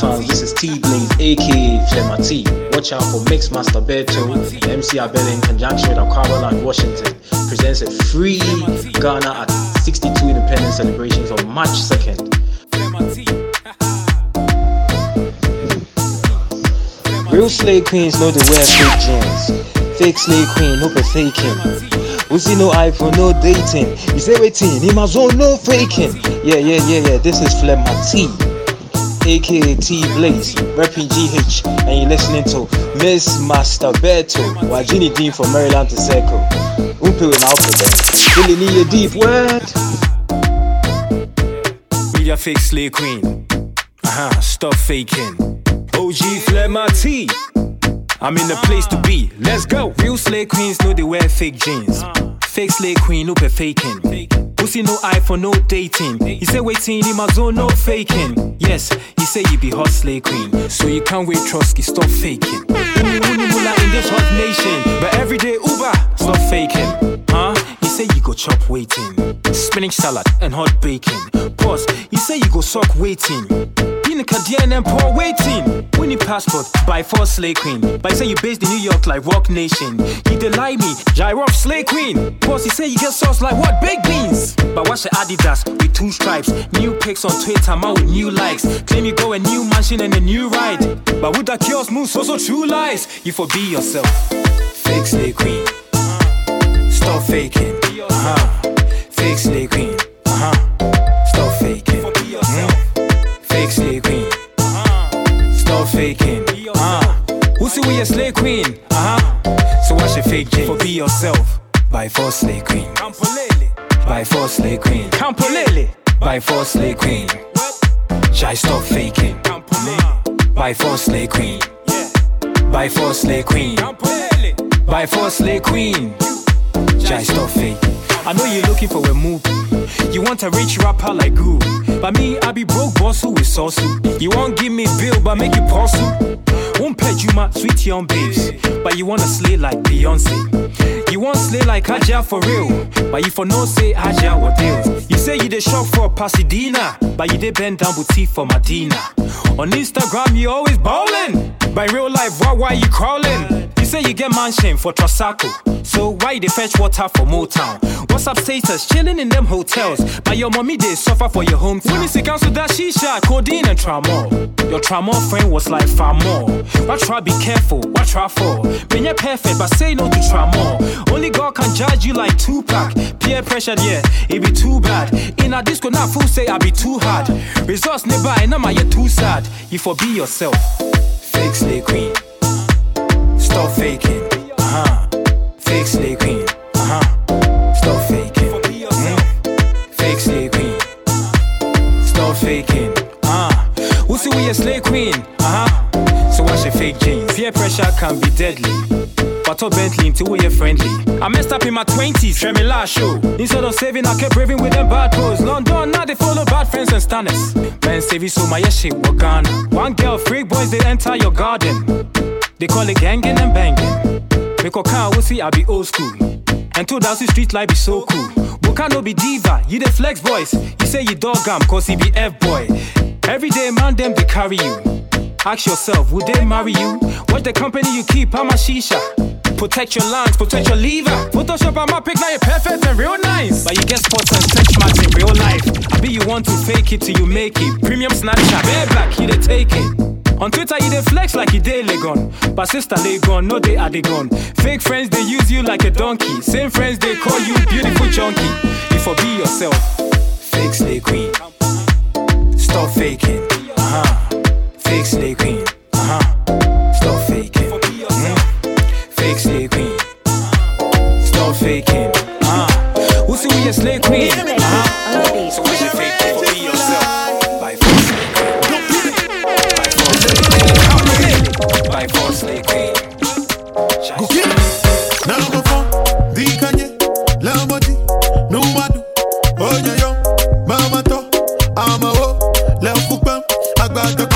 fans, this is T Blaze, aka Flemma T. Watch out for Mixmaster Beto, the MC Abel in conjunction with Aquabala and Washington. Presents a free Ghana at 62 Independence celebrations on March 2nd. Real slave queens know they wear fake jeans. Fake slave queen, no faking. We see no iPhone, no dating. Say waiting, in my zone, no faking. Yeah, yeah, yeah, yeah. This is Flemma T, aka T Blaze, repping GH, and you're listening to Mixmaster Beto, Wajini Dean from Maryland to Circle. Umpe with alphabet. Really need a deep word. Media fake slay queen. Uh huh, stop faking. OG Flemma T. I'm in the place to be. Let's go. Real slay queens know they wear fake jeans. Fake slay queen, no faking. Pussy no eye for no dating. He say waiting in my zone, no faking. Yes, he say you be hot slay queen. So you can't wait Trotsky, stop faking. Uni uni mula in this hot nation. But every day Uber, stop faking. Huh? He say you go chop waiting. Spinach salad and hot bacon. Pause. He say you go suck waiting. Canadian and poor waiting. Winning passport by force slay queen. But he say you based in New York like Roc Nation. He deny me, Gyrox slay queen. Boss, he say you get sauce like what? Big beans. But watch the Adidas with two stripes. New pics on Twitter, man with new likes. Claim you go a new mansion and a new ride. But with that kiosk move, so so true lies. You for be yourself. Fake slay queen. Stop faking. Uh-huh. Fake slay queen. Uh-huh. Slay queen. Stop faking. Uh. Who say we a slay queen? Uh-huh. So watch your fake. For be yourself. By force slay queen. By force slay queen. By force slay queen. Jai stop faking. By force slay queen. By force slay queen. By force slay queen. Jai stop fake. I know you're looking for a move. You want a rich rapper like Guru. But me, I be broke boss who is sauce. You won't give me bill, but make it possible. Won't pay you my sweet young babes. But you wanna slay like Beyonce. You want slay like Hajia for real. But you for no say Hajia what deals. You say you the shop for Pasadena. But you did bend down boutique for Medina. On Instagram, you always ballin'. But in real life, why why you crawling? You say you get mansion for Trasacco. So why they fetch water for Motown? What's up status? Chilling in them hotels. But your mommy did suffer for your hometown. When see council that shisha, codeine and tramol. Your tramol friend was like far more. Why try be careful? Why try for? Been you perfect, but say no to tramol. Only God can judge you like Tupac. Peer pressure, yeah, it be too bad. In a disco, now fool say I be too hard. Results nearby, and I'm too sad. You for be yourself. Fake the queen. Stop faking. Uh huh. Fake slay queen. Uh huh. Stop faking. Mm. Fake slay queen. Stop faking. Uh huh. Who say we a slay queen? Uh huh. So watch your fake jeans. Peer pressure can be deadly. But to Bentley until we are friendly. I messed up in my 20s, try me last show. Instead of saving, I kept raving with them bad boys. London, now they follow bad friends and stanners. Man, save you so my shit, what Ghana. One girl, freak boys, they enter your garden. They call it ganging and banging. Make a car, we see I be old school. And two thousand street life be so cool. But can no be diva, you the flex boys. You say you dog am, cause he be F boy. Every day, man, them they carry you. Ask yourself, would they marry you? Watch the company you keep, I'm a shisha. Protect your lungs, protect your liver. Photoshop on my pic, now you're perfect and real nice. But you get spots and stretch marks in real life. I be you want to fake it till you make it. Premium Snapchat, bare black, you they take it. On Twitter, you dey flex like you dey Legon. But sister, they gone, no they are they gone. Fake friends, they use you like a donkey. Same friends, they call you beautiful junkie. You for be yourself. Fake slay queen. Stop faking. Uh huh. Fake slay queen. Uh huh. Stop faking. Mm. Fake slay queen. Stop faking. Uh huh. Who say we a slay queen? Uh huh. Queen. By force slay queen. Guki Nalogofo Dikanye Lamoti Numadu. Oh, Onyayo Mamato Amao Lefupem Agbadako Lashima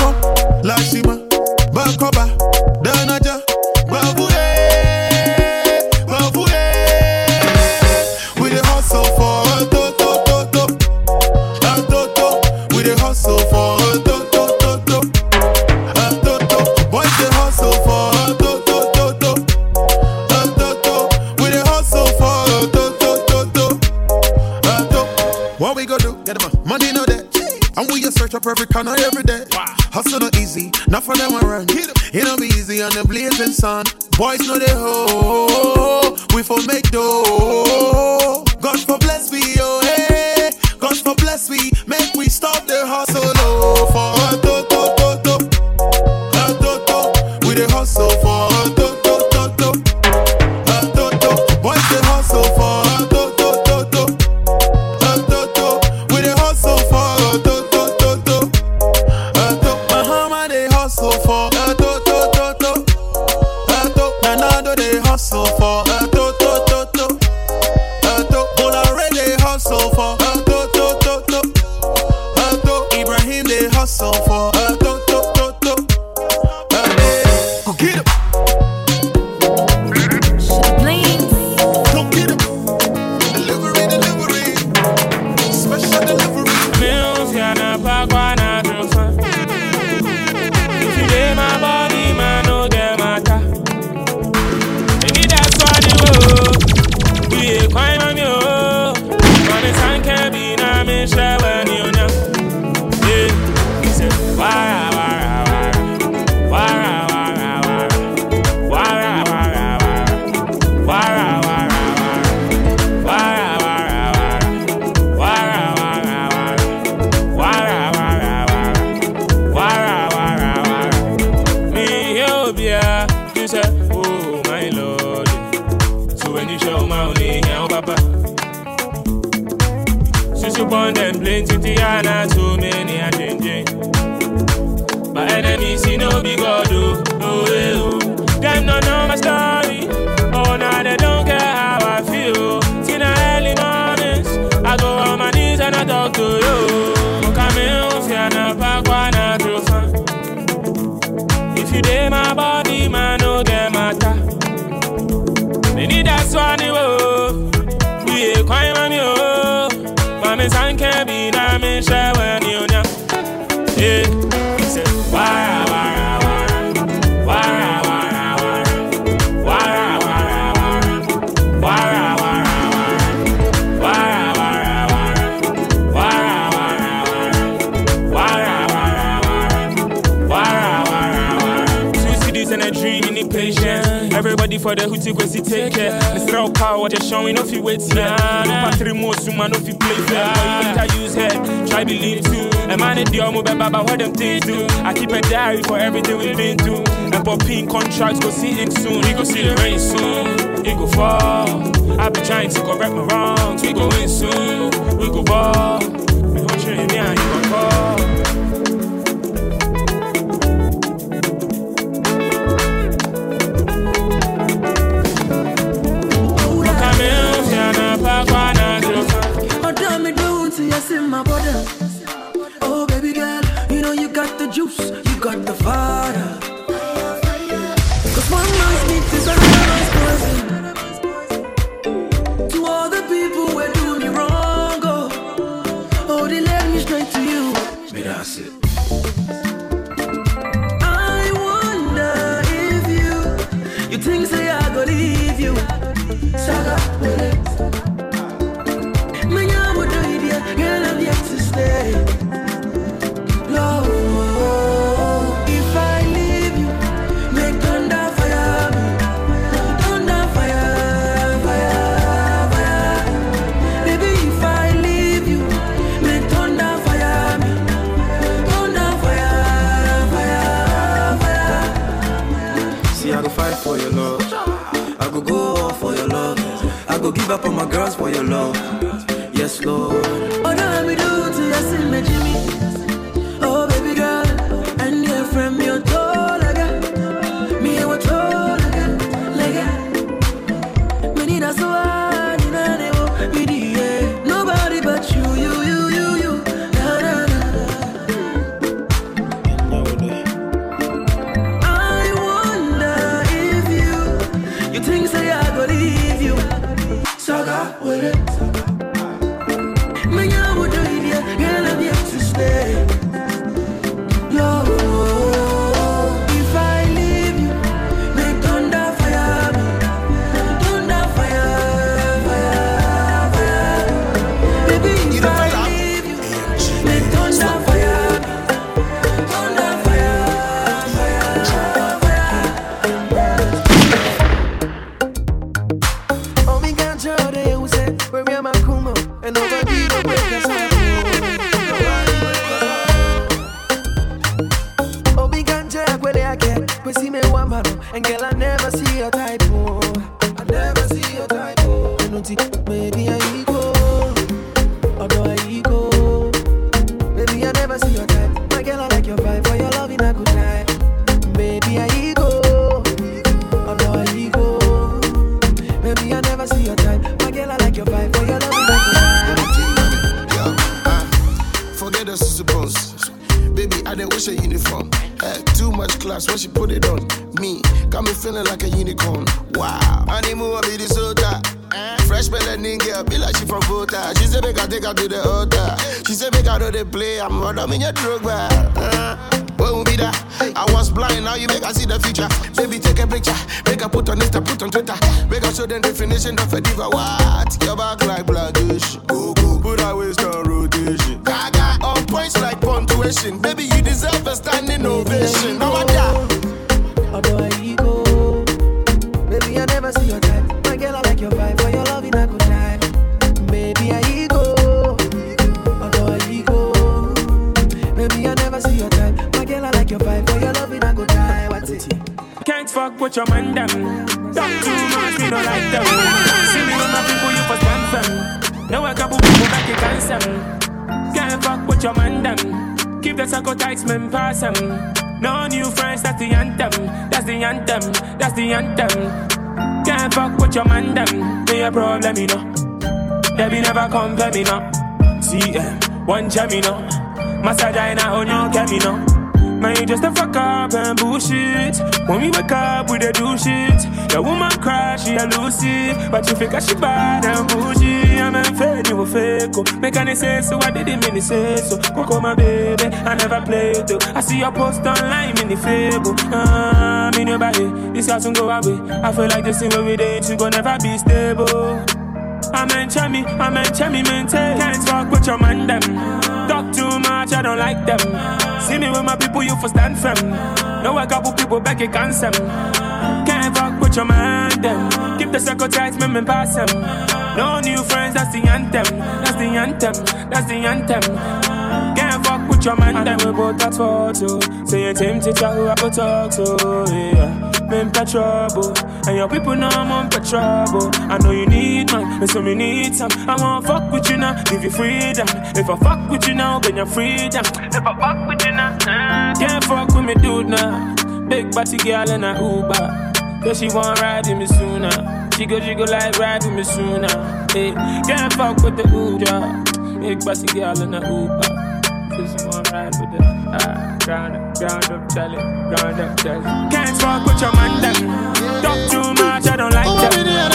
to you. If you dey my body, man, no get matter. Me need that swan you. We a kwai oh. Mami sanke bi na me shewe. for the Hutu go see take care. Mr. All Power, just showing off you wait here. No patri more, man, no fi play fair. I you better use head, try believe too. A man in the omo be baba what them things do. I keep a diary for everything we've been through. And popping contracts go see it soon. We go see the rain soon. It go fall. I be trying to correct my wrongs. We go in soon. We go ball. We go train me and you my border. Oh, baby girl, you know you got the juice, you got the up on my with your man them. Be a problem, you know. They be never compare me, no. CM, one jam, you know. Massage in a on your cam, you know. Man, you just a fuck up and bullshit. When we wake up, we dey do shit. Your woman cry, she a it. But you figure she bad and bougie. I'm a fake, you a fake. oh. Make any say so, I didn't mean to say so. Oh. Coco, my baby, I never play though. I see your post online, in the fable. Me nobody, this house won't go away. I feel like the same way we did, you gon' never be stable. I'm in chummy, I'm in chummy, maintain. Can't talk with your man, them. Talk too much, I don't like them. See me with my people, you for stand firm. Know a couple people back at cancer. Can't fuck with your man, them. Keep the circle tight, me, me pass them. No new friends, that's the anthem. That's the anthem, that's the anthem. Can't fuck with your man, them. We both got photo. Say your team teacher who I go talk to, yeah. Me in trouble, and your people know I'm on trouble. I know you need and so me need some. I wanna fuck with you now, give you freedom. If I fuck with you now, then your freedom. If I fuck with you now, uh, can't fuck with me, dude now. Big body girl in a Uber, cause she want ride with me sooner. She go, she go like ride with me sooner. Hey, can't fuck with the Uber. Big body girl in a Uber. Cause you want ride with the ah, ground up, ground up, Charlie, ground up, Charlie. Can't fuck with your man, them. Talk too much, I don't like them.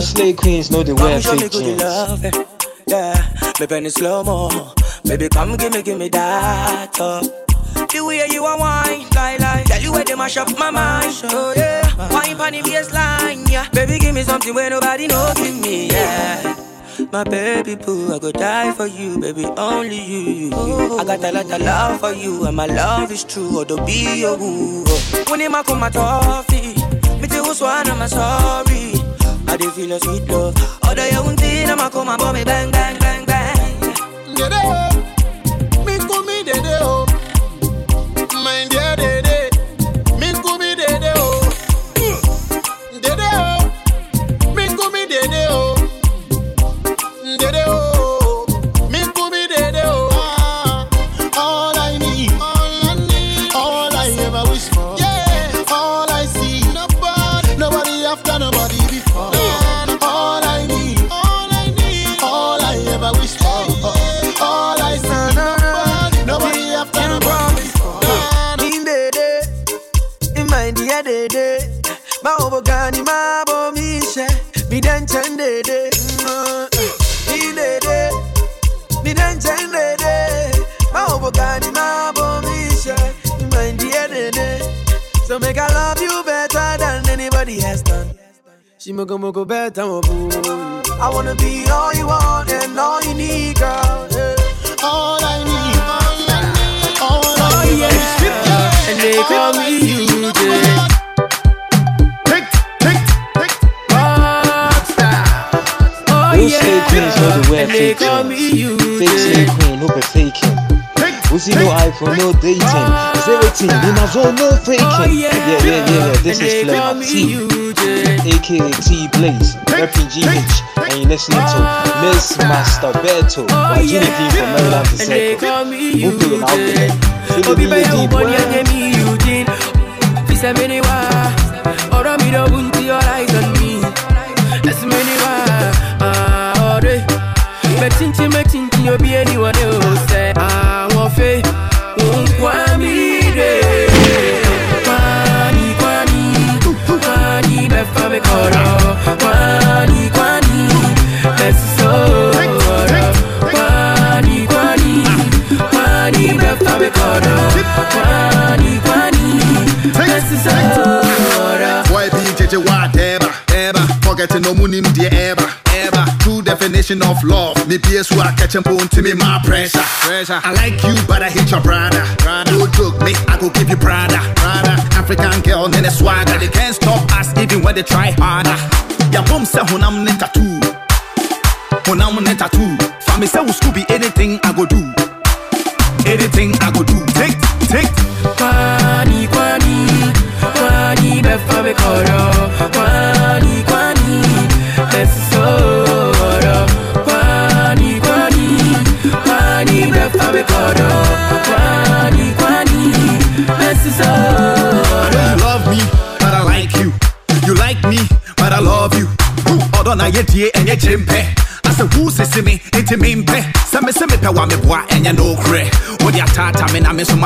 Real slave queens know the way I me fake jeans. yeah. Me pen slow mo, baby come give me, give me that. Oh. The way you are wine, like like, tell you where they mash up my mind. Oh yeah, wine pon the baseline, yeah. Baby give me something where nobody know give me, yeah. My baby boo, I go die for you, baby, only you, you. I got a lot of love for you, and my love is true, although be your woo. Oh. When it ma come my toffee, me tell you one I'm sorry. I dey feel a sweet love. Other you won't see, I'm a come and me bang, bang, bang, bang. Dede, oh. Minku mi dede, oh. She moko moko better, mo boo. I wanna be all you want and all you need, girl. Yeah. All I need, all Oh I need. yeah, and they call me UJ. Oh Real slay queens know the wear and they fake call me jeans. Fake slay UJ. queen, no be faking. We see no iPhone, no dating. Is everything in my zone, no faking. Oh yeah, yeah, yeah, yeah. This is Flavor T, aka T Blaze, repping GH, and you're listening to Mixmaster Beto, Oh by Jimmy D from Maryland to and they Seco. call me Who put it out there? UJ. Feel Obi the bẹ́ẹ̀ deep wọ́n ní well. mi Eugene. Fi sẹ́mi ni wá, ọ̀rọ̀ mi ló wù all eyes on me. Ẹ̀sìn mi ni wá, ah, ọ̀rẹ́. Mẹ́tíntì mẹ́tíntì obi ẹni wọ́n ní o Boy, be JJ whatever, ever. Forgetting no money, dear ever, ever. True definition of love. Me PS who are catching bone to me, my pressure. pressure. I like you, but I hate your brother. brother. No joke, me, I go give you brother. brother. African girl, then a swagger. They can't stop us even when they try harder. Ya boom say hunam ne tattoo. Hunam ne tattoo. Family say we Scooby anything I go do. Anything I go do. Take, take. Kwani kwani, kwani bẹ́fà mi Who other na ye die and ye jimpe? I said, who says me, it's me mpe. Send me, send me, pewa me boa, and ya no. What ya tata me na me so.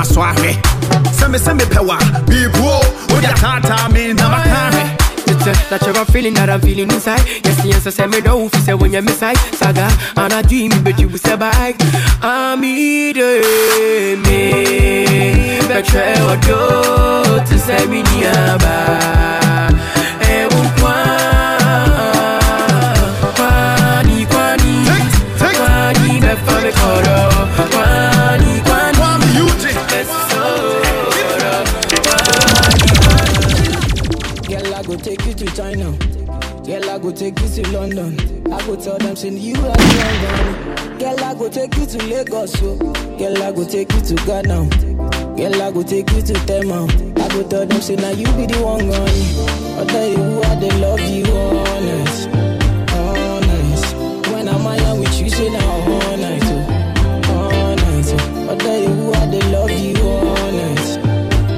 Send me, send me, pewa, be bro. What ya tata me na makare. It's a natural feeling that I'm feeling inside. Yes, yes, I say me don't feel say when you're inside. Saga, and I dream, but you will say bye. I'm either me, but try what do to say me niaba. Eh, Kwani, kwani, befa me koro. Kwani, kwani, Kwame Eugene. Girl, I go take you to China. Girl, I go take you to London. I go tell them, send you are London. Girl, I go take you to Lagos. So. Girl, I go take you to Ghana. Girl, I go take you to Tema. I go tell them, say, now you be the one gone. I tell you I they love you, honest. Honest. When I'm out with you, say, now. Oh. All Oh. I tell you who I they love you, honest.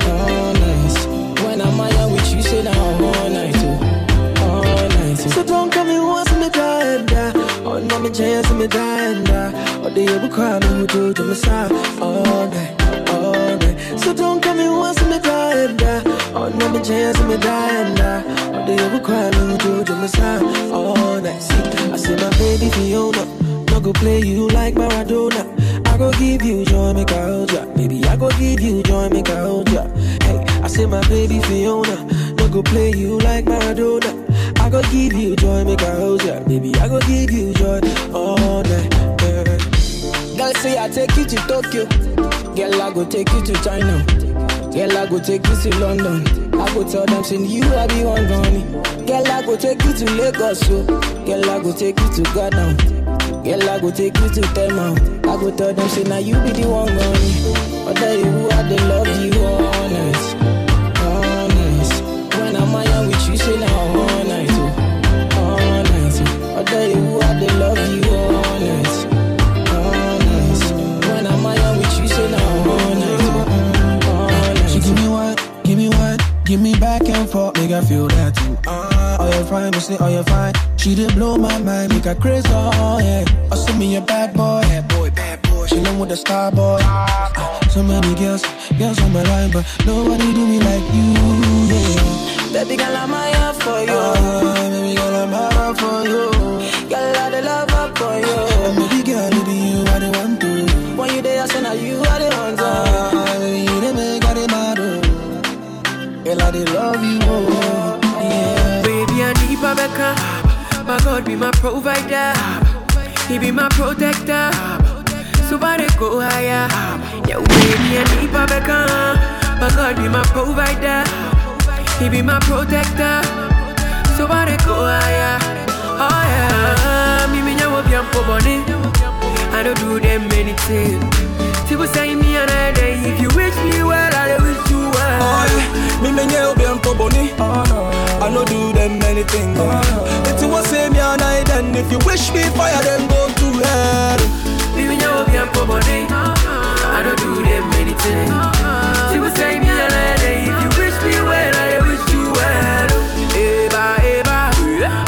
Honest. When I'm out with you, say, now all night. Oh. All night. Oh. So don't come in once me die and die. Oh, no, me chance me die and die. Oh, they ever cry me who do to me side all night, all night. So don't come in once me die and die. Oh, no, me chance me die and die. Oh, they ever cry me who do to me side all night. See, I see my baby Fiona. No go play you like Maradona. I go give you joy, make I hold ya. Baby, I go give you joy, make I hold ya. Hey, I say my baby Fiona. No go play you like Maradona. I go give you joy, make I hold ya. Baby, I go give you joy all night. Girl say I take you to Tokyo. Girl I go take you to China. Girl I go take you to London. I go tell them send you I be one gone. Girl I go take you to Lagos. So. Girl I go take you to Ghana. Girl I go take you to Tema. I go tell them say now you be the one gone. I tell you who I they love you honest. Honest. When I'm out with you say now all night. Oh. All night. Oh. I tell you I they love you honest. Honest. When I'm out with you, say now all night. All night. She give me one, give me one, give me back and forth, make I feel that too. Uh, your fine, me say, oh, you fine. She did blow my mind, make her crazy, oh, yeah. I see me a bad boy, bad boy, bad boy. She with the star boy. Uh, so many girls, girls on my line, but nobody do me like you, yeah. Baby girl, I'm high for you. Uh, baby girl, I'm high for you. Girl, I the love up for you. And baby girl, it you, I the one to. When you there, I say, now you are the one to. Uh, you the make, I the. Girl, I the love you. Babeka. My God be my provider. He be my protector. So far they go higher. Yeah, baby, and he Babeka. My God be my provider. He be my protector. So far they go higher. Oh yeah. Me me nyawo biampo boni. I don't do them anything. People say me another day. If you wish me well, I wish you well. Oh, me me nye obi oh, anko oh, boni. I no do them anything. If you want say me and I then if you wish me fire then go to hell. Me me nyawo biampo boni. I don't do them anything. People say me another day. If you wish me well, I wish you well. Eva, Eva.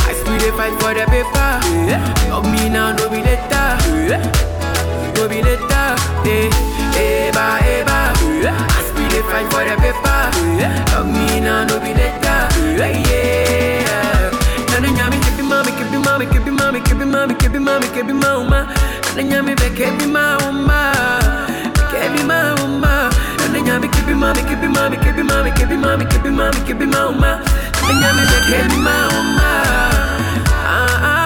I still fight for the paper. Love me now, no be later. No be later. Eh, Eva, Eva. I still dey fight for the paper. Love me now, no be later. Eh, Yeah. Nana nyami kebi mami, kebi mami, kebi mami, kebi mami, kebi mami, kebi mama. Nana nyami be kebi mama. Kebi mama. Nana nyami kebi mami, kebi mami, kebi mami, kebi mami, kebi mami, kebi mama. Nana nyami be kebi mama. Ah ah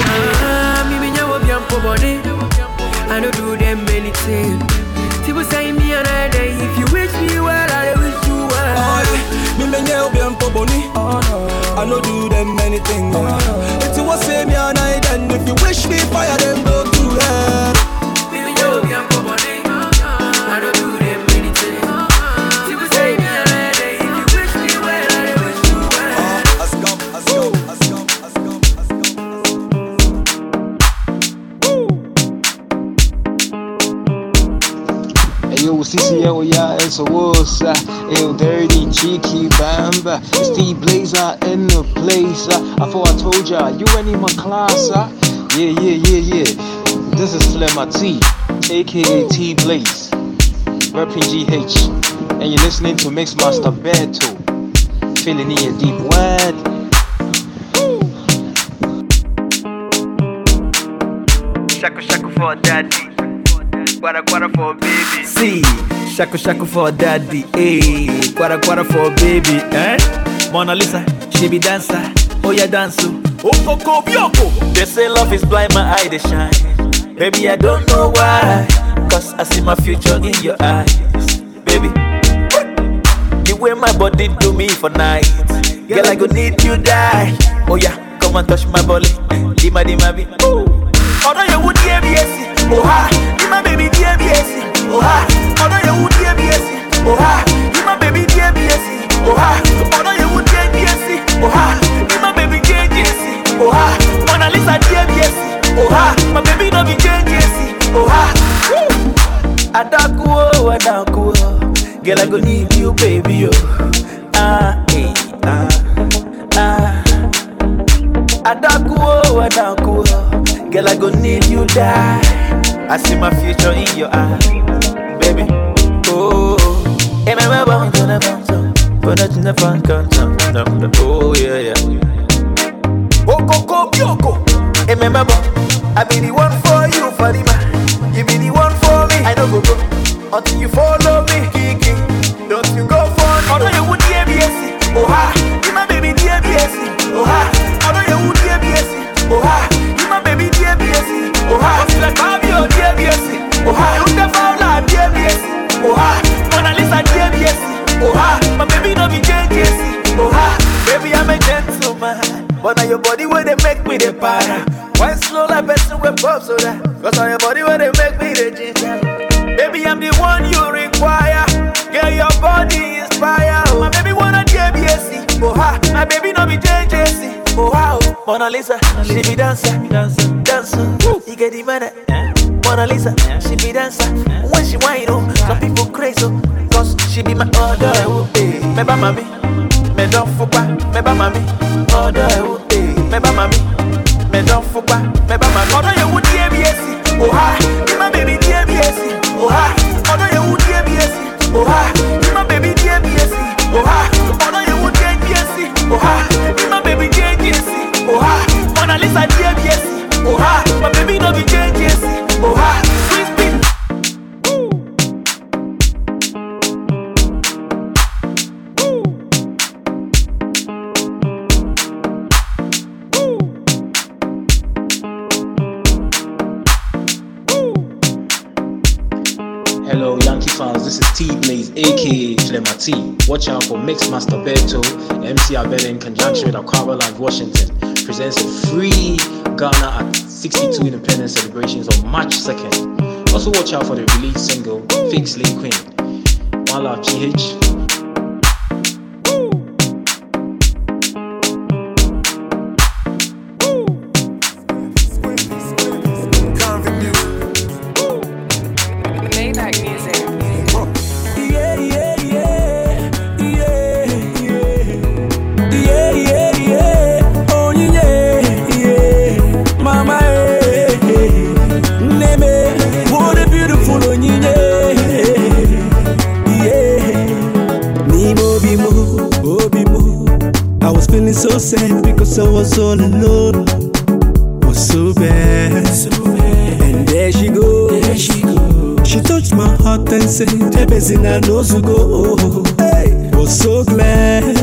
ah. Me me nyawo biampo boni. I don't do them anything. People say me another day. If you wish me well, I wish you well. Oh, me me oh, nye obi anko boni. I no do them anything. Oh, if you want say me and I then if you wish me fire then go to hell. Baby, you be a body. Hey yo, CCL, yeah, it's a wosa. Yo, dirty, cheeky, bamba. The blazer in the place. uh. I thought I told ya, you ain't in my class, uh. Yeah, yeah, yeah, yeah. This is Flemma T, aka T Blaze, repping GH. And you're listening to Mixmaster Beto. Feeling in your deep word. Shaku shaku for daddy. Quara quara for baby. See, shaku shaku for daddy, eh? Quara quara for baby, eh? Mona Lisa, she be dancer, oh yeah dance, oh coco bioko. They say love is blind, my eye they shine. Baby I don't know why, cause I see my future in your eyes, baby. The way my body do me for night, girl I go need you die. Oh yeah, come and touch my body, dima dima bi. Ooh. Ọ̀dọ̀ yẹn wú díẹ̀ bí èsì, oh ha, má bèbí díẹ̀ oh ha. Yẹn wú díẹ̀ bí oh ha, bèbí díẹ̀ bí èsì, oh ha. Yẹn wú díẹ̀ bí oh ha, bèbí díẹ̀ bí èsì, oh ha. Mona Lisa èsì, oh ha, my baby no be èsì, oh ha. Woo. Adaku oh, adaku oh, girl I go need you baby oh. Ah, eh, ah, ah. Adaku oh, adaku oh, girl I go need you die. I see my future in your eyes, baby. Oh, baby, I'm gonna bounce up, but it's never fun count Oh yeah, yeah. Oh, go, go, yoko. My baby, I be the one for you, the man. You be the one for me. I don't go go until you follow your body where they make me the para. Why slow like person with pop so that? Cause now your body where they make me the ginger. Baby, I'm the one you require. Girl, your body. Oh, my baby wanna JBSC. Oh ha, my baby no be JJC. Oh wow, Mona Lisa, she be dancer, dancer, dancer. You get the money. Mona Lisa, she be dancer. When she whine, oh, some people crazy, oh, cause she be my other. Oh, eh. Me ba mami, me don't fuck me ba mami, other. Oh, eh. Me ba mami, me don't fuck me ba mami. Other you would JBSC. Oh ha, Watch out for Mix Master Beto, MC Abel in conjunction with Akwaaba Live Washington. Presents a free Ghana at 62 Independence celebrations on March 2nd. Also watch out for the release single Fix Link Queen. One GH all alone was so bad. So bad. And there she goes. There she. She touched my heart and said, Ebezina knows who go. Hey, was so glad.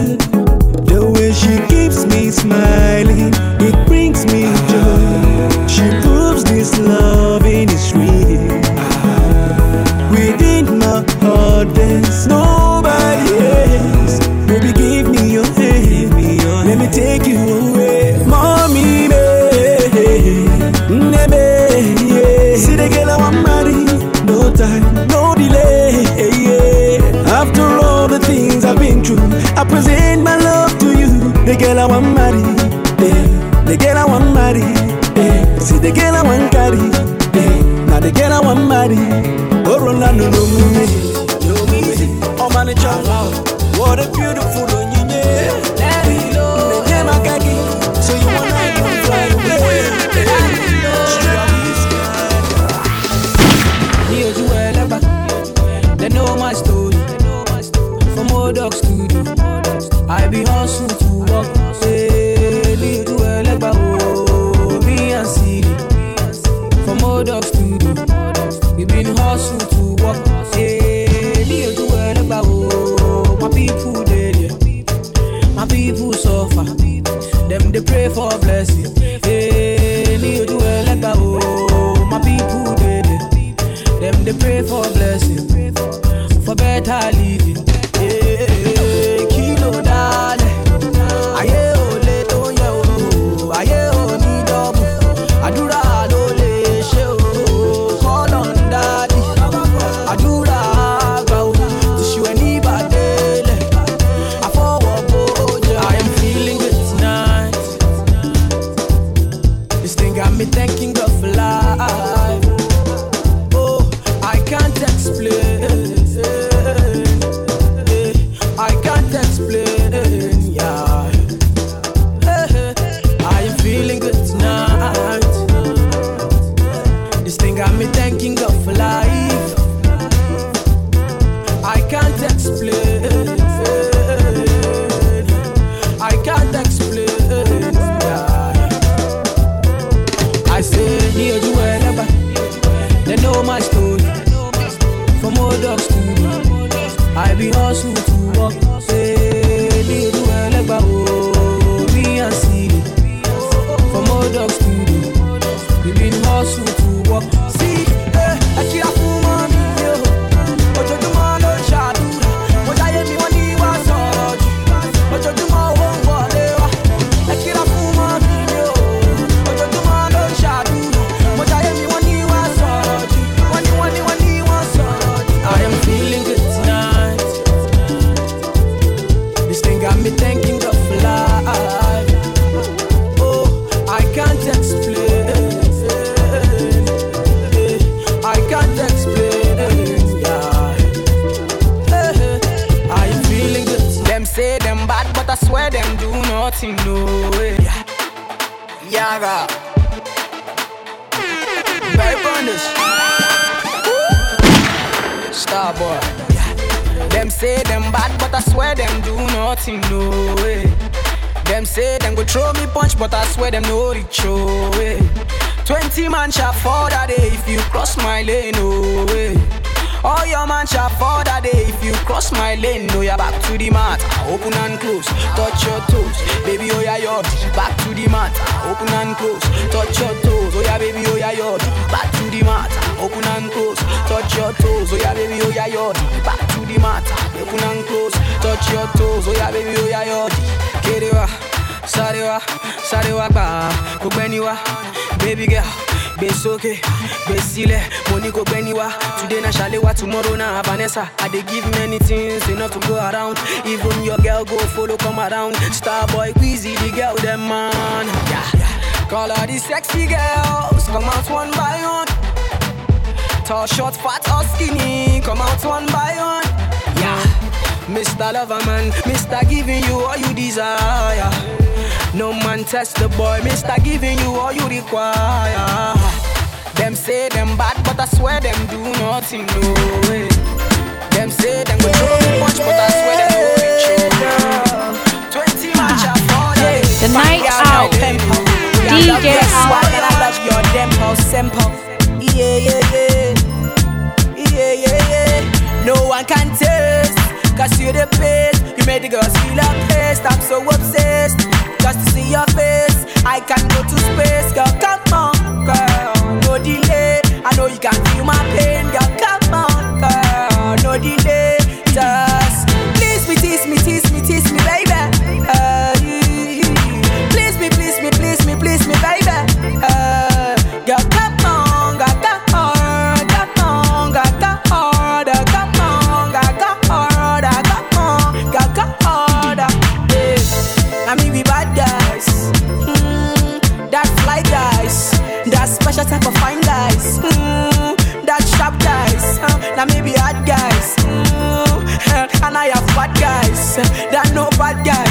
The sexy girls, come out one by one. Tall, short, fat or skinny, come out one by one. Yeah, Mr. Loverman, Mr. Giving you all you desire. No man test the boy, Mr. Giving you all you require. Them say them bad, but I swear them do nothing, no way. Them say them go me much, but I swear them go reach you. Twenty match The night out. DJ I love your dempo, simple. Yeah, yeah, yeah. Yeah, yeah, yeah. No one can taste, cause you're the best. You made the girls feel place. I'm so obsessed. Just to see your face, I can go to space. Girl, come on, girl. No delay. I know you can feel my pain. Girl, come on, girl. No delay. Just please me, tease me, tease please me, baby. Uh, girl, come on, girl, come on, come on, come on, girl, come on, come on, girl, come on, girl, come on, yeah. I mean, we bad guys, mm, that fly guys, that special type of fine guys, mm, that sharp guys, uh, now maybe hard guys, mm, and I have bad guys, that no bad guys.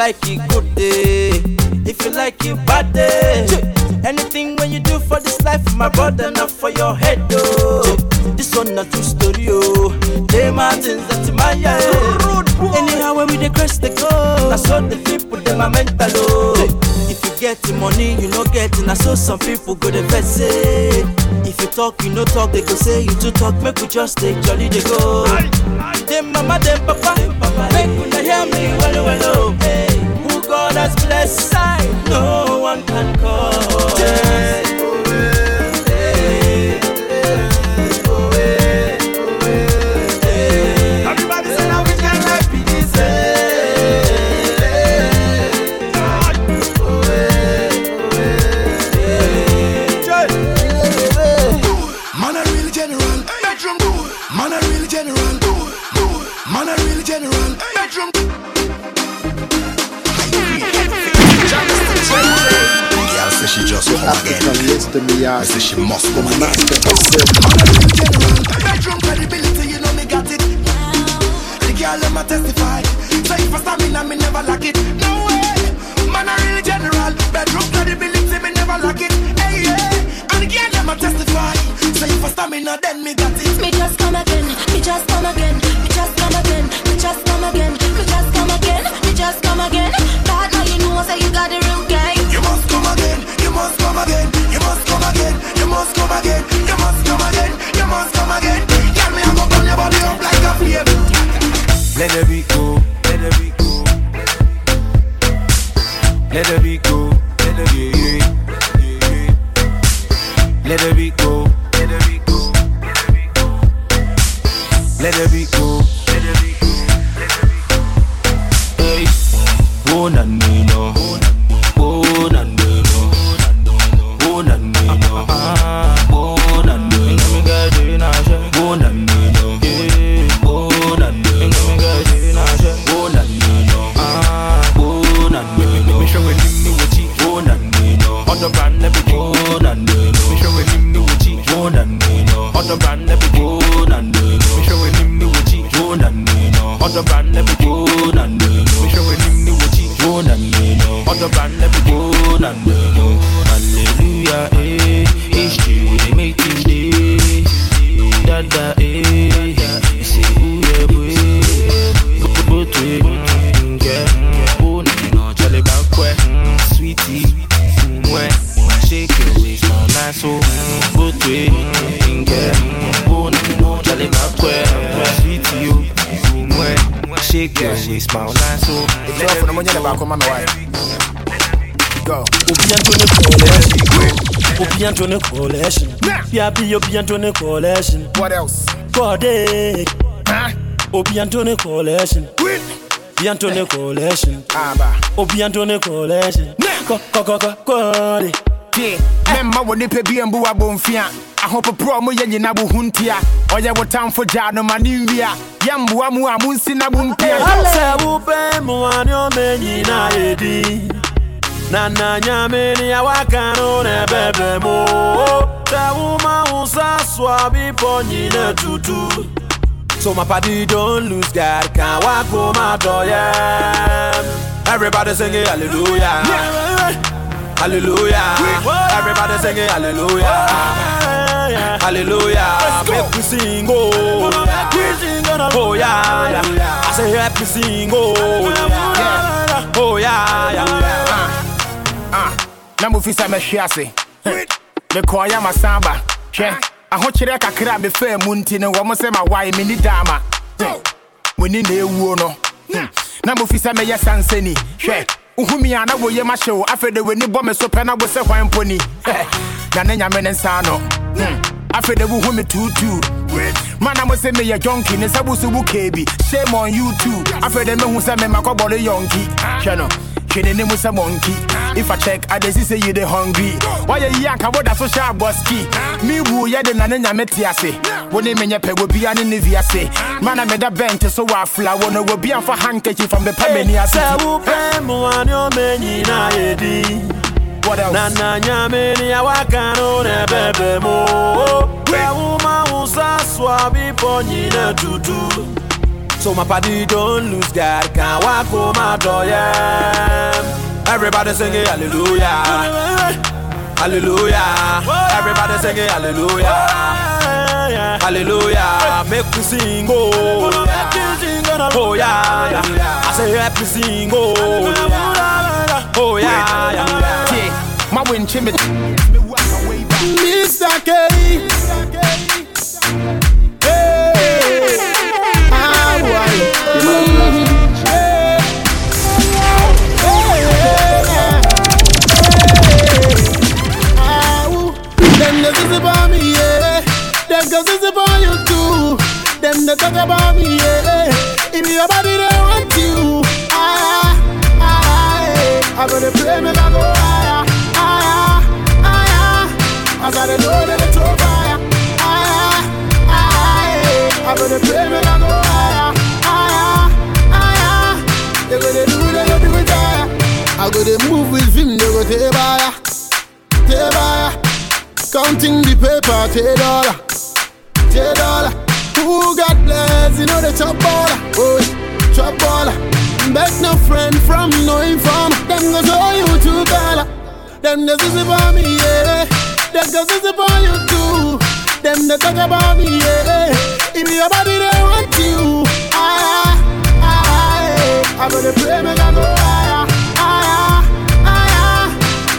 Like it, good day. If you like it, bad day. Anything when you do for this life, my brother, not for your head, though. This one not true story, oh. They mountains that my. Anyhow, when we dey cross the goal, I saw the people, them are mental, oh. If you get the money, you no get it. I saw some people go the best say. If you talk, you no talk, they go say you too talk. Make we just take jolly, they go. Them mama, them papa, make una hear me well, well, oh. Eh. Hey, God has blessed, no one can call. Everybody she just The come again. African Mr. Miyagi, Say she must come the again. master of certain. Man a general, bedroom credibility, you know me got it. The girl let me testify. Say if I stamina, me never lack it. No way. Man a real general, bedroom credibility, me never lack it. Hey yeah, and the girl let me testify. Say if I stamina, then me got it. Me just come again, me just come again, me just come again, me just come again, come again, you must come again, you must come again. Girl, me a go your body up like a flame. Let the beat make him day. Dada, eh. You say, ooh yeah, boy. Go go to it, mm, yeah. Oh no no, Charlie Bankwe, sweetie, mwe. Shake your waist, now nice, oh. Go to it, mm, yeah. Oh no no, Charlie Bankwe, sweetie, oh. Mwe. Shake your waist, now nice, oh. The girl from the money back on my wife. Go. Obi Anthony Collection. Obi Anthony Collection. Yabi Obi Anthony Collection. What else? Kode. Obi Anthony Collection. Obi Anthony Collection. Obi Anthony Collection. Ko ko ko ko kode. Yeah, memma wo nipa bi mbu abomfia ahopoprɔ mo yɛ nyina wo ho ntia ɔyɛ wo tamfo gyaa no ma ne nwia yɛmboa mu a monsi na mo mpia Sɛ wopɛ mu ane ɔmɛ nyina yɛdi na na nyame ni awaka no na ɛbɛbɛ mu sɛ woma wo sa so a bepɔ nyina tutu. So my party don't lose God, can't walk home out Everybody singing hallelujah, hallelujah. Everybody singing hallelujah, hallelujah. Make we sing, oh, oh yeah, yeah. I say happy sing, oh, yeah, oh yeah, yeah. Na mofi sɛ mɛhwe ase mekɔɔyɛ masaba hwɛ ahokyerɛ kakra a mefaa mu nti no wɔ mo sɛ mawae menni daama hmm. na ɛwuo no na mofi sɛ mɛyɛ sansani hwɛ wohumi a na woyɛ mahyɛ wo afei de w'ani bɔ me so pɛ na wo sɛ hwan na ne nyame ne nsa no hmm. afei de wohu me tuutuu mana mo sɛ meyɛ jonki ne sɛ wo so wo keebi shame on you too. Afei de mehu sɛ memakɔbɔre yɔnki hwɛ no hwɛ ne mu sɛ monkey. If i check i see say you dey hungry. Wayɛ yi anka woda so hyɛ abɔski me wu yɛ de na ne nyame te ase wo ne menyɛ pɛ wobia ne ne viase mana meda bɛnte so I wɔ afla wo no wɔbi amfa handkerchief from bɛpɛ m'ani ase Sɛ wopɛ mu ane ɔmɛ nyina yɛdi na na nyame ni awaka no na ɛbɛbɛ mu sɛ woma wo sa so a bepɔ nyina tutu So my party don't lose God, can't walk home out Everybody singing hallelujah, hallelujah. Everybody singing hallelujah, hallelujah. I make we sing, oh, oh yeah, yeah. I say happy sing, oh, oh yeah, yeah. Yeah, my win chimney. Mr. K. talk about me, yeah. If your body they want you, ah, ah, ah, ah. eh. I gonna play me, I go higher, higher, higher. As I dey know that it's fire, higher, higher. I gonna play me, I go higher, higher, higher. They gonna do, they gonna do it. I go dey move with him, they go take fire, take fire. Counting the paper, take dollar, take dollar. Who got blessed, you know the chop baller, oh, chop baller. Beg no friend from no inform, them go show you two dollar. Them the zizzy for me, yeah. Them go zizzy for you too. Them the talk about me, yeah. If your body they want you, ah, ah, ah, I gonna pray I go higher, higher, higher.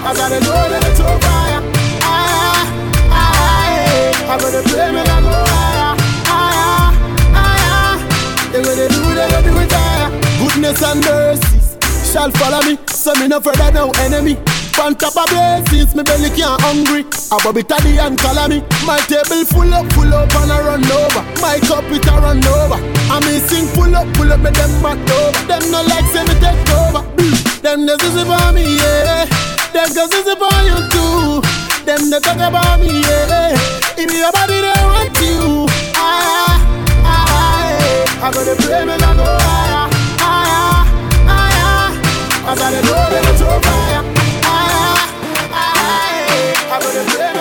I gotta know that it's on fire, higher, higher. I gonna pray I go higher, higher. They do, they gonna do it higher. Goodness and mercies shall follow me, so me no further no enemy. On top of blessings, me belly can't hungry. A bobby taddy and color me. My table full up, full up and I run over. My cup it a run over. I me sing full up, full up, me them back over. Them no like say me take over. Them the zizzy for me, yeah. Them go zizzy for you too. Them the talk about me, yeah. If your body they want you, I I go higher, higher, higher. I that it's on fire. I gonna play me, I go higher,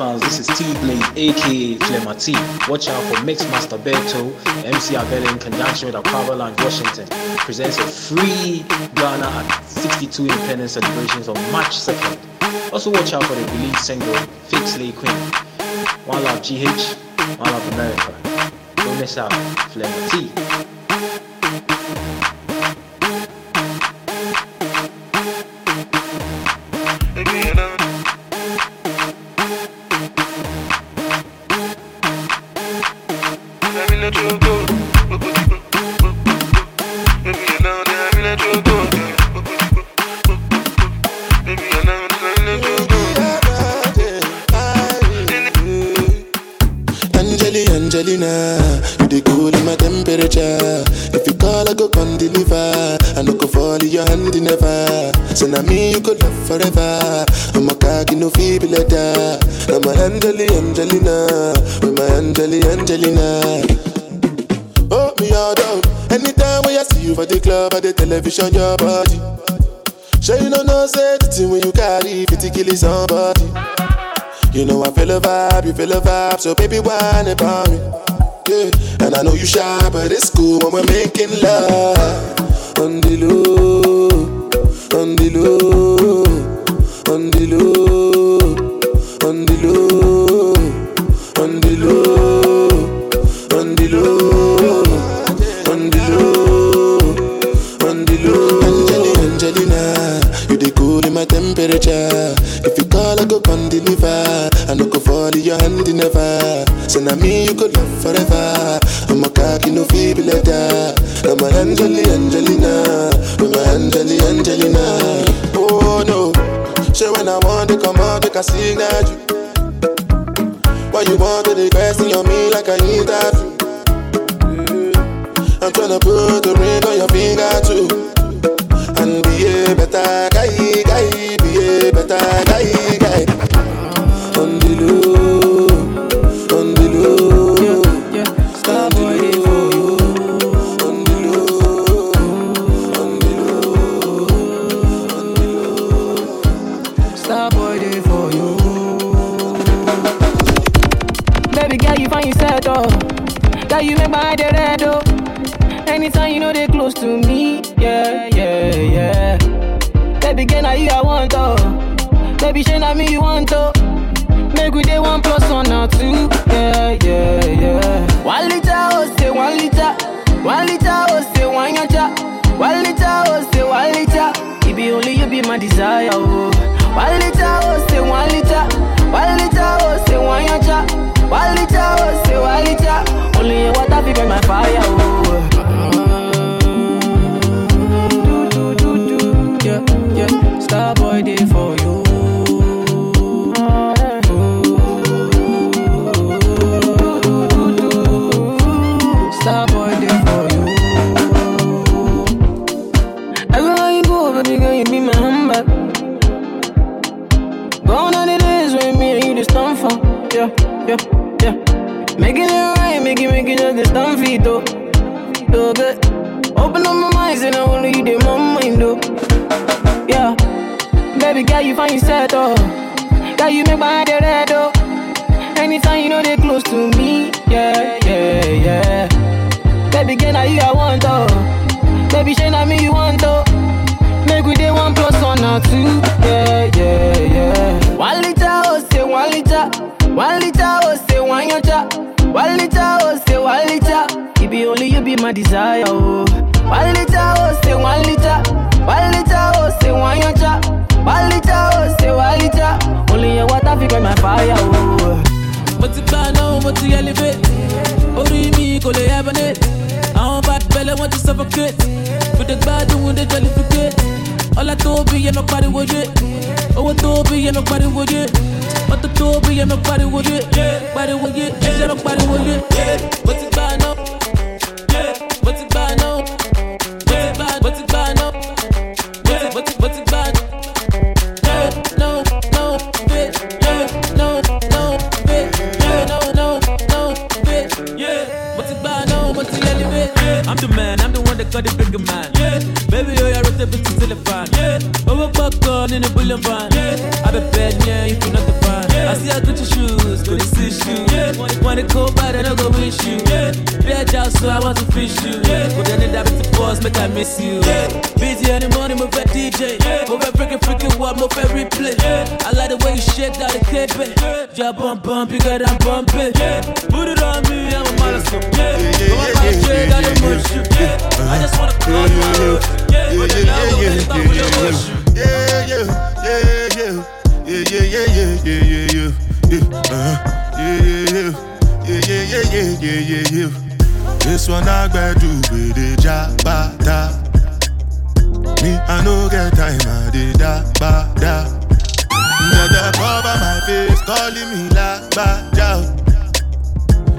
fans, this is T Blaze, aka Flemma T. Watch out for Mixmaster Beto, MC Abel in conjunction with Akwaaba Lounge Washington. Presents a free Ghana at 62 Independence celebrations on March 2nd. Also, watch out for the release single Fake Slay Queen. One Love GH, One Love America. Don't miss out, Flemma T. you feel a vibe, so baby whine about me. Yeah, and I know you shy, but it's cool when we're making love. On shey na me you want oh. Make we dey one plus one or two, yeah, yeah, yeah. One liter oh say one liter, one liter oh say one yacha, one liter oh say one liter. It be only you be my desire oh. One liter oh say one liter, one liter oh say one yacha, one liter oh say one liter. Only your water burn my fire oh. Good. Open up my mind, and I only you did my mind, though. Yeah. Baby girl, you find yourself, oh. Girl, you make my head red, oh. Anytime you know they close to me, yeah, yeah, yeah. Baby girl, now you I want, oh. Baby, shey na me you want, oh. Make we dey one plus one or two, yeah, yeah, yeah. One liter, oh, say one liter. One liter, oh, say one yacha. One liter, oh, say one liter. It be only you be my desire, oh. One liter, oh, say one liter. One liter, oh, say one yacha. One liter, oh, say one liter. Only your water fi quench my fire, oh. mo ti gbà náà mo ti elevate orí mi kò lè hibernate àwọn bad belle wọ́n ti suffocate kò dé gbádùn wọn dé jollificate ọlá tó bí yẹn lọ pariwo yé owó tó bí yẹn lọ pariwo yé mọ́tò tó bí yẹn lọ pariwo yé pariwo yé ẹ̀ṣẹ̀ lọ pariwo yé mo ti gbà náà I'm the man, I'm the one that got the bigger man. Yeah. Baby, oh, I wrote the bitch to the fan. Yeah. Oh, over buck on in the bullion van. Yeah. I be bad, yeah, you're not the fan. Yeah. I see I got your shoes, go to see you. Yeah. Wanna go bad, I don't go with you. Yeah. Bad out, so I want to fish you. Yeah. But then it happens to pause, make I miss you. Yeah. Busy in the morning, move a DJ. Yeah. Move freaking freaking wall, move every play. Yeah. I like the way you shake out the cape. Yeah. Yeah, bump, bump, you got that bumping. Yeah. Put it I just wanna call you out. Yeah, but then I will stop with your push you. Yeah, yeah, yeah, yeah, yeah, yeah, yeah, yeah, yeah, yeah, yeah, yeah, uh-huh. yeah, yeah, yeah, yeah, yeah, yeah, yeah, yeah, yeah. This one I gotta do with the jabata. Me, I no get time, I did da ba da. Yeah, they cover my face, calling me la ba da.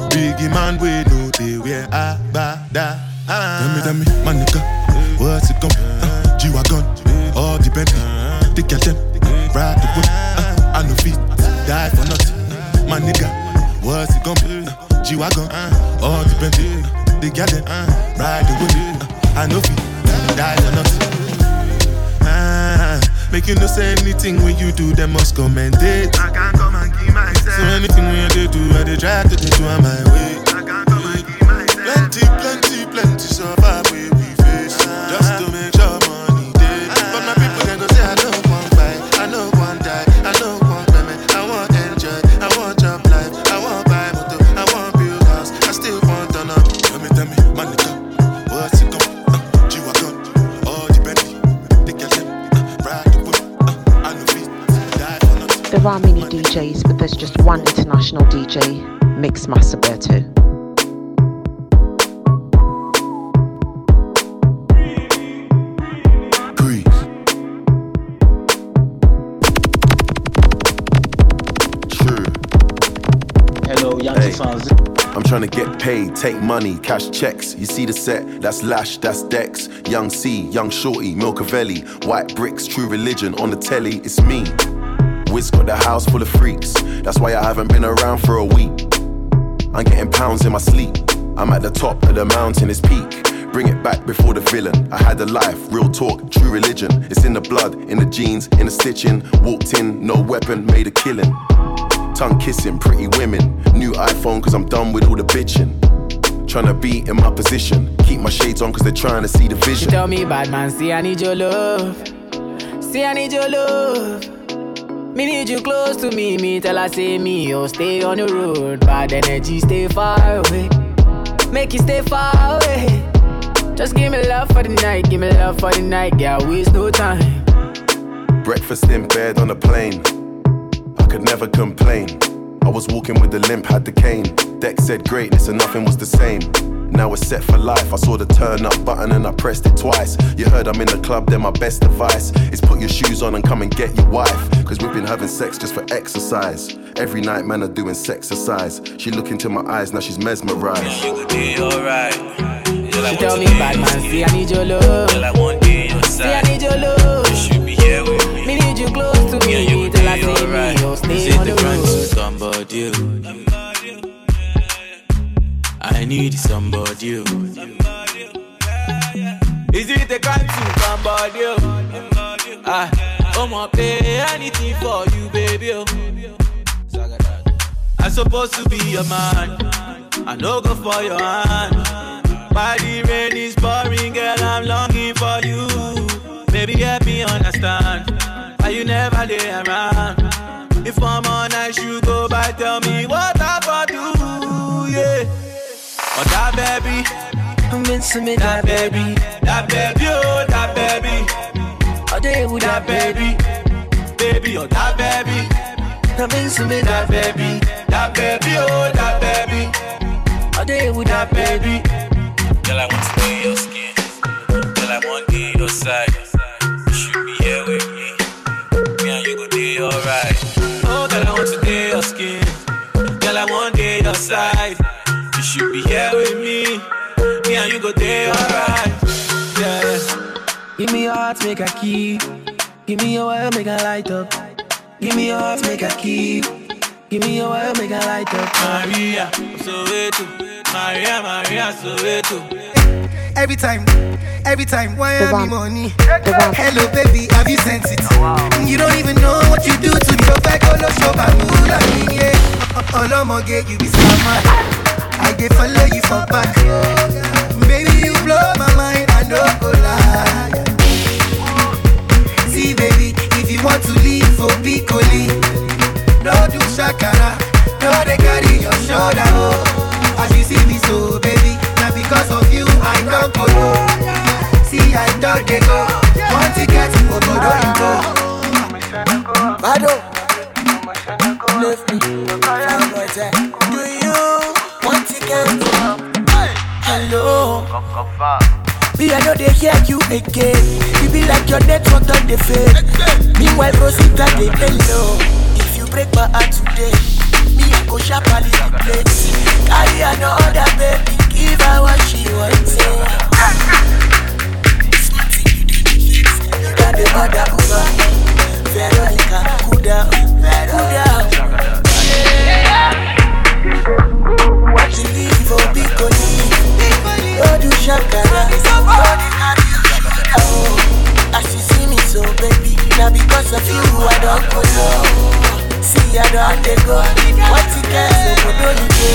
Biggie man, we know they wear a ba da. Tell me, tell me, my nigga, what's it gon' uh, G-Wagon, all the Bentley, the girl them, ride the whip, uh, I no feet, die for nothing. My nigga, what's it gon' be? Uh, G-Wagon, all the Bentley, the girl them, ride the whip, uh, I no feet, die for nothing. Ah, make you no say anything when you do, them must commend it. I can't come and give myself. So anything when you do, I they try to do on my way. International DJ, Mixmaster Beto. True. Hello, Yankee Hey. fans. I'm trying to get paid, take money, cash checks. You see the set, that's Lash, that's Dex. Young C, Young Shorty, Milcavelli, White Bricks, True Religion on the telly, it's me. Wiz got the house full of freaks, that's why I haven't been around for a week. I'm getting pounds in my sleep. I'm at the top of the mountain, it's peak. Bring it back before the villain. I had a life, real talk, true religion. It's in the blood, in the jeans, in the stitching. Walked in, no weapon, made a killing. Tongue kissing, pretty women. New iPhone, cause I'm done with all the bitching. Tryna be in my position. Keep my shades on, cause they're trying to see the She vision. tell me, bad man, see I need your love. See I need your love. Me need you close to me. Me tell I say me, oh stay on the road. Bad energy, stay far away. Make you stay far away. Just give me love for the night, give me love for the night, girl. Waste no time. Breakfast in bed on a plane. I could never complain. I was walking with the limp, had the cane. Deck said greatness and nothing was the same. Now it's set for life. I saw the turn up button and I pressed it twice. You heard I'm in the club, then my best advice is put your shoes on and come and get your wife. Cause we've been having sex just for exercise. Every night, man, are doing exercise. She look into my eyes, now she's mesmerized. You could be alright. She tell me, bad man, see I need your love. Girl, I want you your See I need your love. You should be here with me. Me need you close to me. Me till I say me, oh stay on the road. somebody. I need somebody. Oh. Is it the kind to somebody? I, I'ma pay anything for you, baby. Oh. I supposed to be your man. I no go for your hand. Why the rain is pouring, girl, I'm longing for you. Baby, help me understand. Why you never lay around? If I'm on night, you go by, tell me what that baby, I'm missing me, that baby, that baby, oh, that baby, oh, they would that baby, baby, oh, that baby, I'm missing me, that baby, that baby, oh, that baby, oh, they would that baby. Girl, I want to be your skin. Girl, I want to be your side. You should be here with me. Me and you go do alright. Oh, girl, I want to be your skin. Girl, I want to be your side. You should be here with me. Me and you go do alright. Yeah. Give me your heart, make a key. Give me your world, make a light up. Give me your heart, make a key. Give me your world, make a light up. Maria, Soweto. Maria, Maria, Soweto. Every time, every time, why The am me money? Hello, baby, have you sent it? Oh, you don't even know what you do to me. Go back, go show my mood, I mean, yeah. Olomoge, you be smart. They follow you for back. Baby, you blow my mind, I don't go lie. See, baby, if you want to leave oh, for Piccoli, no do shakara, no they carry your shoulder. Oh. As you see me so, baby, now because of you, I don't go low. See, I don't they go. Want to get to Obodo, you go. Bado, left me. Do you Hello. Me, I know they hear you again. You be like your network on the fade. Meanwhile, Rosita, they hello. If you break my heart today, me, I go sharply replace. Carry another baby, give her what she wants. You got the mother over. Veronica, cool down, as you see me so, baby, because of you I don't go. See I don't go. What you get so go do you do?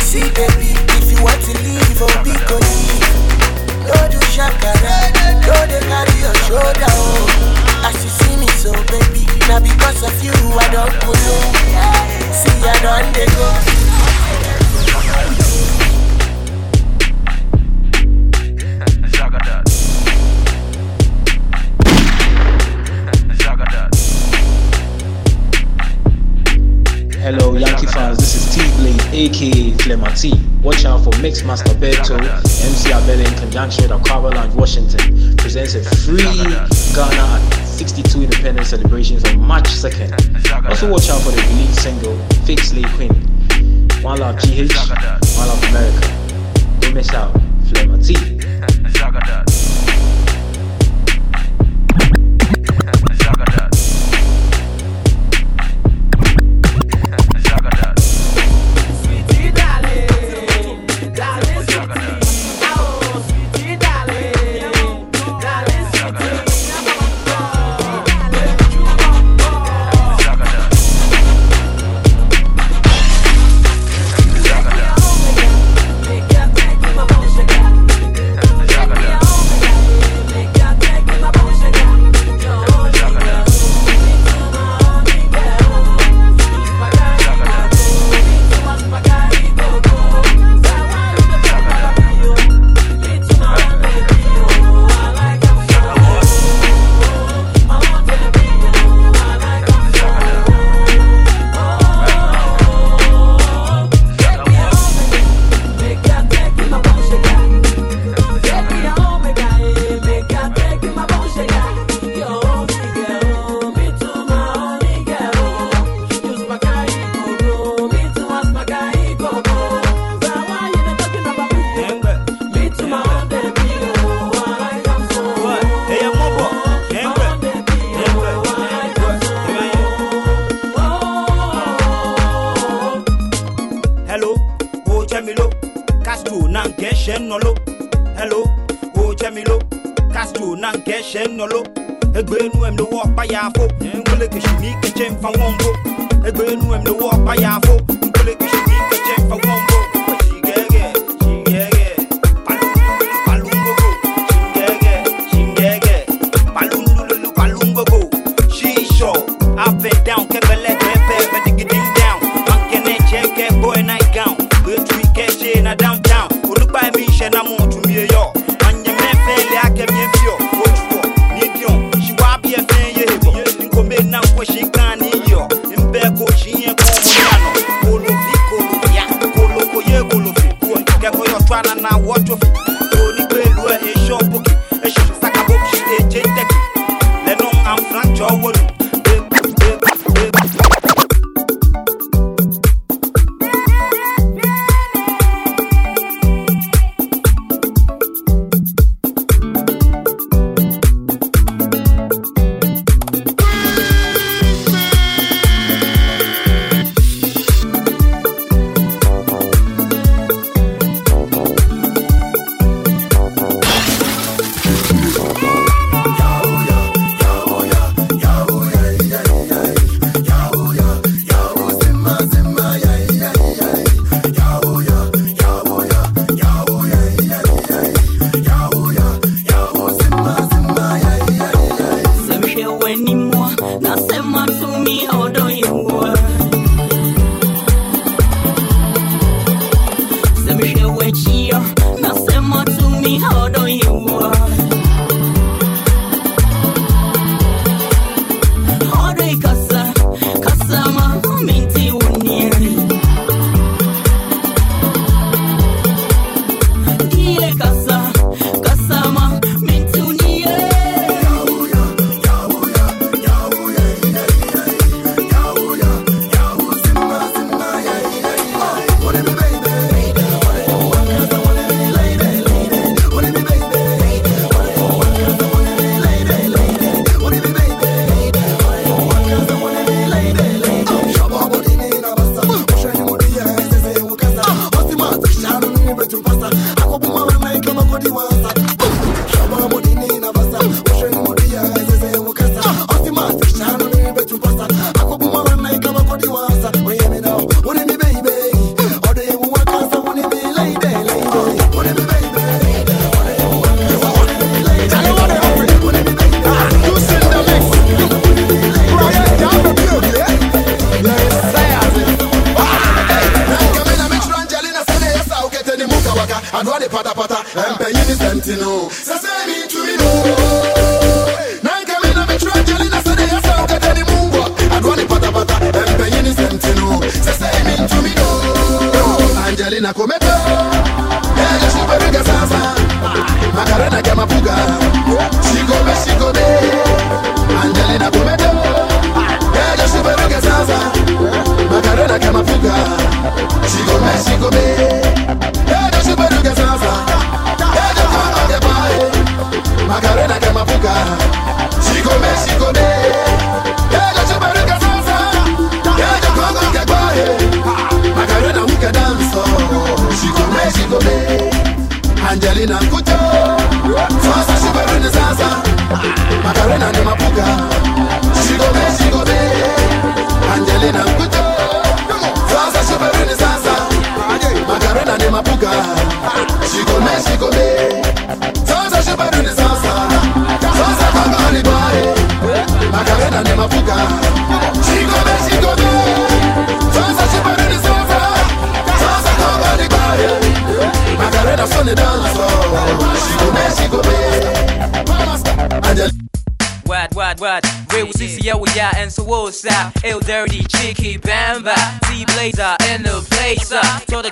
See, baby, if you want to leave, be. No do no carry shoulder. As you see me so, baby, because of you I don't go. See I don't go. Hello, Yankee fans. This is T Blade, aka Flemati. Watch out for mix Mixmaster Beto, MC Abel in conjunction with Akwaaba Washington. Presents a free Ghana at 62 Independence celebrations on March 2nd. Also, watch out for the lead single, Fake Slay Queen. One Love GH, One Love America. Don't miss out. Flemati. Hello,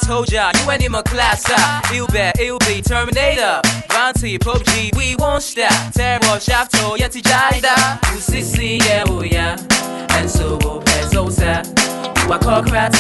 told ya, you ain't in my class. Feel bad, it'll be Terminator. Bounty, PUBG, we won't stop. Terror, Shafto, oh, Yeti see, see, yeah, oh yeah. And so, oh, Pezosa. Wakokrat,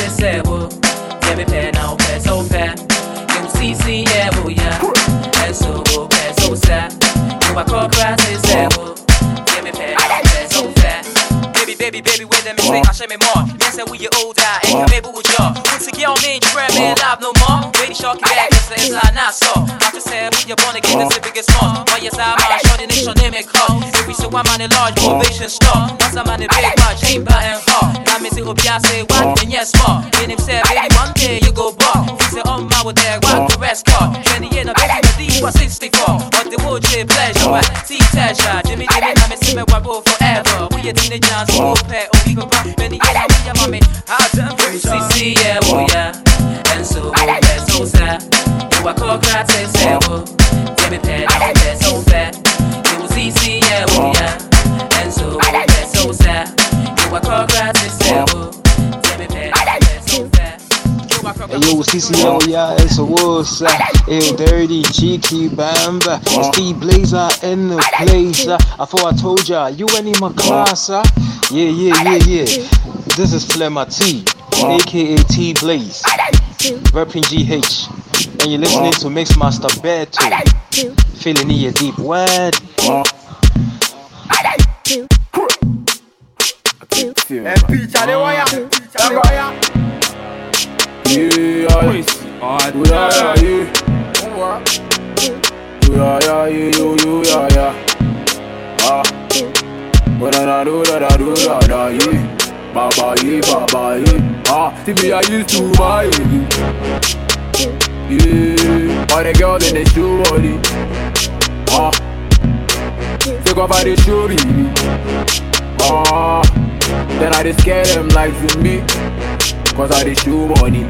TCOYA, it's a wussa. Ill dirty, cheeky bamba. the Blazer in the place. I thought I told ya, you ain't in my class. Yeah, yeah, yeah, yeah. This is Flemma T, aka T Blaze, repping GH. And you're listening to Mixmaster too. feeling in your deep word. And Peach, I you are you, are you. You are you, you, you are you. Ah, but I do that, I do that, I you. Baba ye, baba ye. Ah, see me, I used to buy Yeah, all the girls in the shoe body. Ah, take off all the shoe, baby. Ah, then I just scare them like me. Cause I dey show money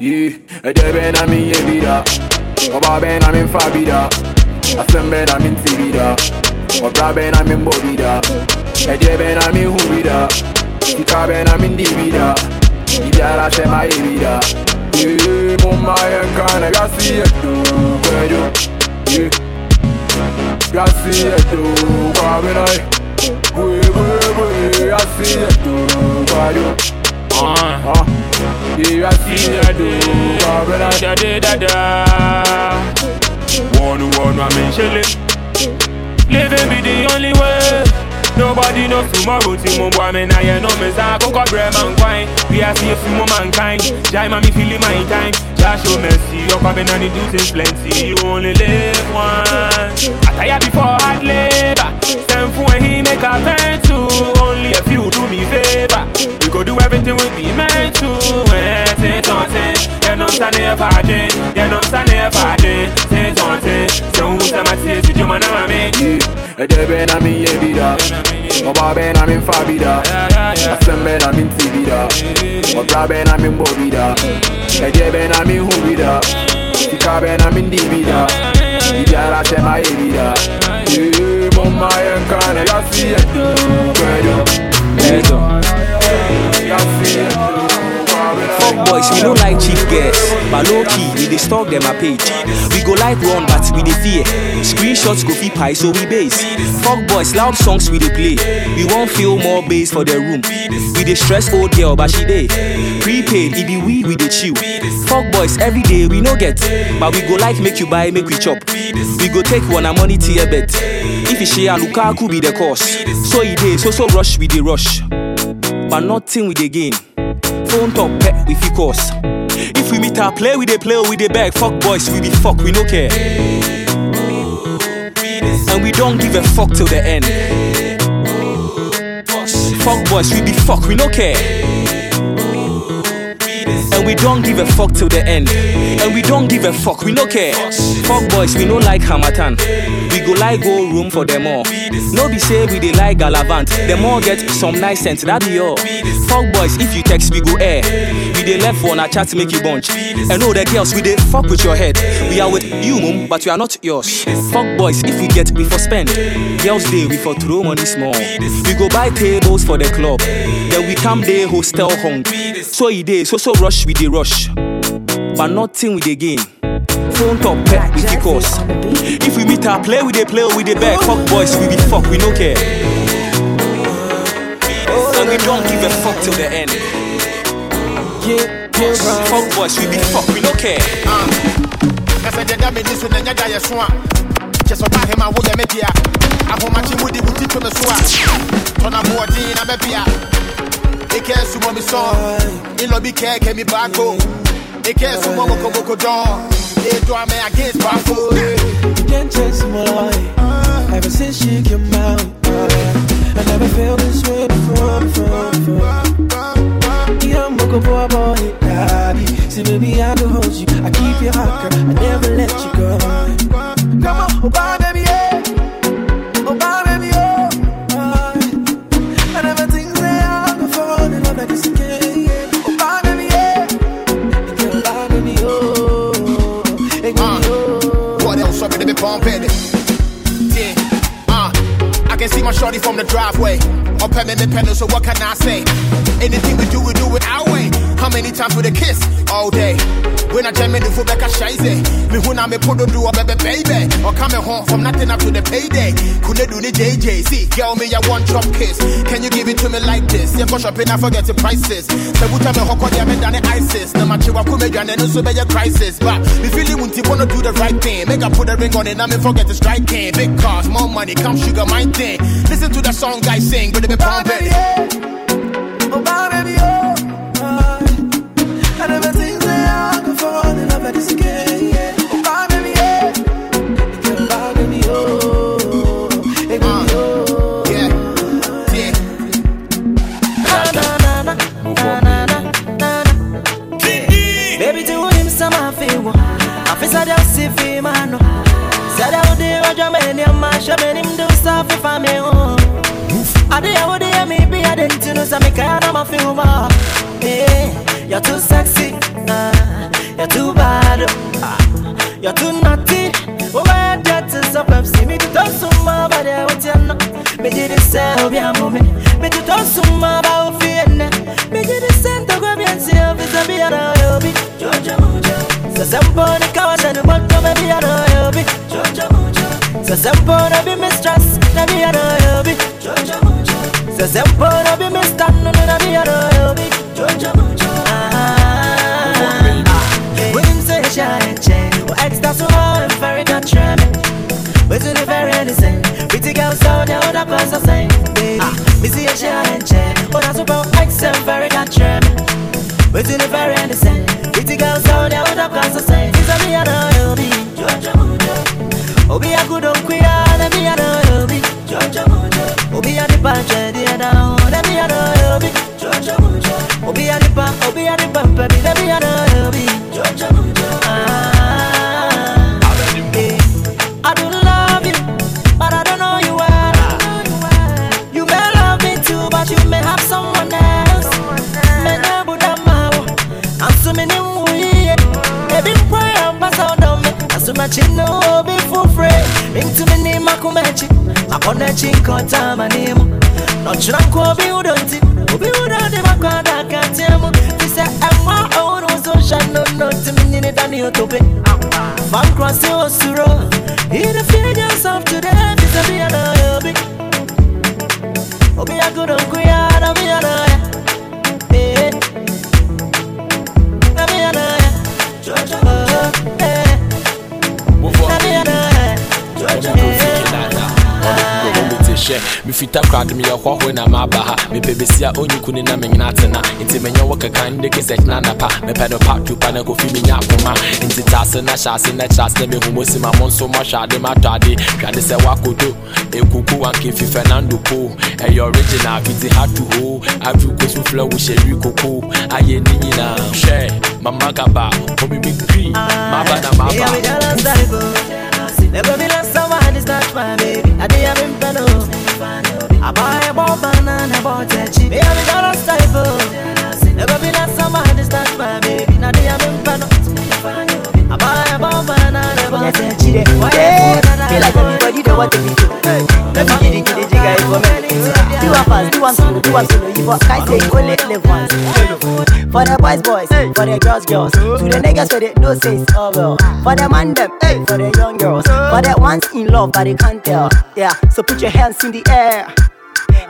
Yeah, ẹ̀jẹ̀ bẹ́ẹ̀ na me yé bi da Ọba bẹ́ẹ̀ na mi fa bi da Asẹ́n bẹ́ẹ̀ na mi ti bi da Ọ̀bra bẹ́ẹ̀ na mi bọ̀ bi me Ẹ̀jẹ̀ bẹ́ẹ̀ na mi hu bi da Kíkà bẹ́ẹ̀ na mi di bi da Ibi ṣẹ́ ma yé Yeah, mo máa yẹ nǹkan náà gásí ẹ̀dùn kẹjọ Yeah, gásí ẹ̀dùn kọ́ abẹ́náyé. Wee wee wee, I see it, do, da da da da. One one I mention it. Living be the only way. Nobody knows tomorrow. Timo boy me na ye no me sa koko bre man kwine. We are see few more mankind. Jai mami feeling my time. Just show mercy. Your coming and the do things plenty. You only live once. I tire before hard labor. Stand for when he make a turn to. Only a few do me favor. We go do everything we be meant to. Something. Yeah, no, stand here for Yeah, no, stand here for Say something. So who's the matter? Did you man have me? Ɛdeɛ bɛn na mi yɛ bi da Ɔba bɛn na mi nfa bi da Asɛm bɛn na mi nti bi da Ɔbra bɛn na mi mbɔ bi da Ɛdeɛ bɛn na mi hu bi da Sika bɛn na mi ndi bi da Bibiara hyɛ ma yɛ bi da Yee mo ma yɛ nka na yasi yɛ do Kwejo Yasi do Fuck boys, we don't like cheap girls, but low key, we dey stalk them a page. We go like run, but we dey fear. Screenshots go fit pie, so we base. Fuck boys, loud songs we dey play. We won't feel more bass for the room. We dey stress old girl, but she dey. Prepaid, it be we, we dey chill. Fuck boys, every day we no get, but we go like make you buy, make we chop. We go take one a money to your bet. If you share, Lukaku be the cause. So he dey, so so rush, we dey rush. But nothing we dey gain. Phone top pet we fit cause. If we meet our play, we dey play or we dey beg. Fuck boys, we be fuck, we no care. And we don't give a fuck till the end. Fuck boys, we be fuck, we no care. We don't give a fuck till the end. And we don't give a fuck, we no care. Fuck boys, we no like Harmattan. We go like go room for them all. No be say we dey like Galavant. Them all get some nice sense, that be all. Fuck boys, if you text, we go air. Dey left for a chat to make you bunch. And all the girls, we dey fuck with your head. We are with you, mum, but we are not yours. Fuck boys, if we get, we for spend. Girls day, we for throw money small. We go buy tables for the club. Then we come day hostel hung. So he dey, so so rush, we dey rush. But nothing we dey gain. Phone top pet we fit cause. If we meet our play, we dey play we dey beg. Fuck boys, we be fuck, we no care. And we don't give a fuck till the end. Fuck boys, we be fuck, we no care. Kasa deɛ da m'ani so na nyɛ da yɛ so a kyɛ sɛ ɔba hema woyɛ me dea ahomakye wode wo ti to me so. A tɔna boɔden na mɛbea ekɛ sumɔ me sɔn ilɔbi kɛɛkɛ mi baako ekɛ sumɔ mokomoko dɔn edo ame against baako You can't chase my life. Ever since she came out I never felt this way before, before, before Yeah, I'm looking for a boy, daddy See, baby, I hold you. I keep you hot, girl. I never let you go. Come on, oh, bye, baby, yeah. Oh, bye, baby, oh. I never think that I could fall in love like this again yeah. Oh, bye, baby, yeah. Girl, bye, baby, oh. Hey, baby, oh. What else? Sorry, they be pumping my shorty from the driveway. Up at me, me pedal, so what can I say? Anything we do, we do it our way. How many times with a kiss? All day. When I jam in the back, I shine Me when I me put do a baby, baby. Or coming home from nothing up to the payday. Couldn't do the JJ. See, girl, me, a want chop kiss. Can you give it to me like this? Yeah, go shopping, I forget the prices. So, what time I hook on the the ISIS. No matter what, come again, and also be a crisis. But, me feeling want to wanna do the right thing. Make I put a ring on it, I me forget the striking. Big cars, more money, come sugar, my thing. Listen to the song I sing, but it be pumping. Oh, baby, oh, oh. Fall in love like you're too bad, you're too naughty. Oh, my God, is a web. See me to talk so much, but I want you not. Me did it sell, be a moment. Me to talk so much about Vienna. Me did it send to go and see if it's a be a hobby. Georgia Mojo. So somebody comes and the be of the other Me Georgia Mojo. So somebody be mistress, and the other Me Georgia Mojo. So somebody be mistress, and the other Me Georgia Mojo. So very trim but to the very innocent. Pretty girls so they all that same Aso machi no obi fufre Rintu me ni makumechi Makonechi nkota manimu Nochira nkwa obi udonti Obi udonti makwada katiemu Fise emwa ounu so shano no Timi nini dani otope Fan cross the of mefita krade meyɛ hɔhoe na maaba ha. Mepɛ bɛsi a ɔnyi ku ne na menyena atena nti menyɛ wo keka nde ke sɛ kyena napa mepɛ no pa tupa na kofi menya akoma nti taase na hyɛ ase na kyɛ ase na mehu mo si ma mo nso mɔhwɛ ade matɔ ade hwade sɛ woakodo ɛkuku wankefi fernando po ɛyɛ original fiti ha to ho afi kosu flɛ wo hyɛ wi koko ayɛ ne nyinaa hwɛ mama gaba. Obibi kri. Maba na Yeah, we maba got a cycle. Never be less someone is not my baby. I did have him pano. I buy a bomb banana, I bought a chip. Yeah, we got a cycle. Never be less someone is not my baby. I did have him pano. I buy a bomb banana, I bought a chip. Yeah, feel like everybody they want to be. Let me get it, get it, jigga, it for me. Do one fast, do one slow, do one slow. You for guys say you only live once. For the boys, boys, for the girls, girls. To the niggas for the no says oh well. For the man them, for the young girls. For the ones in love but they can't tell. Yeah, so put your hands in the air,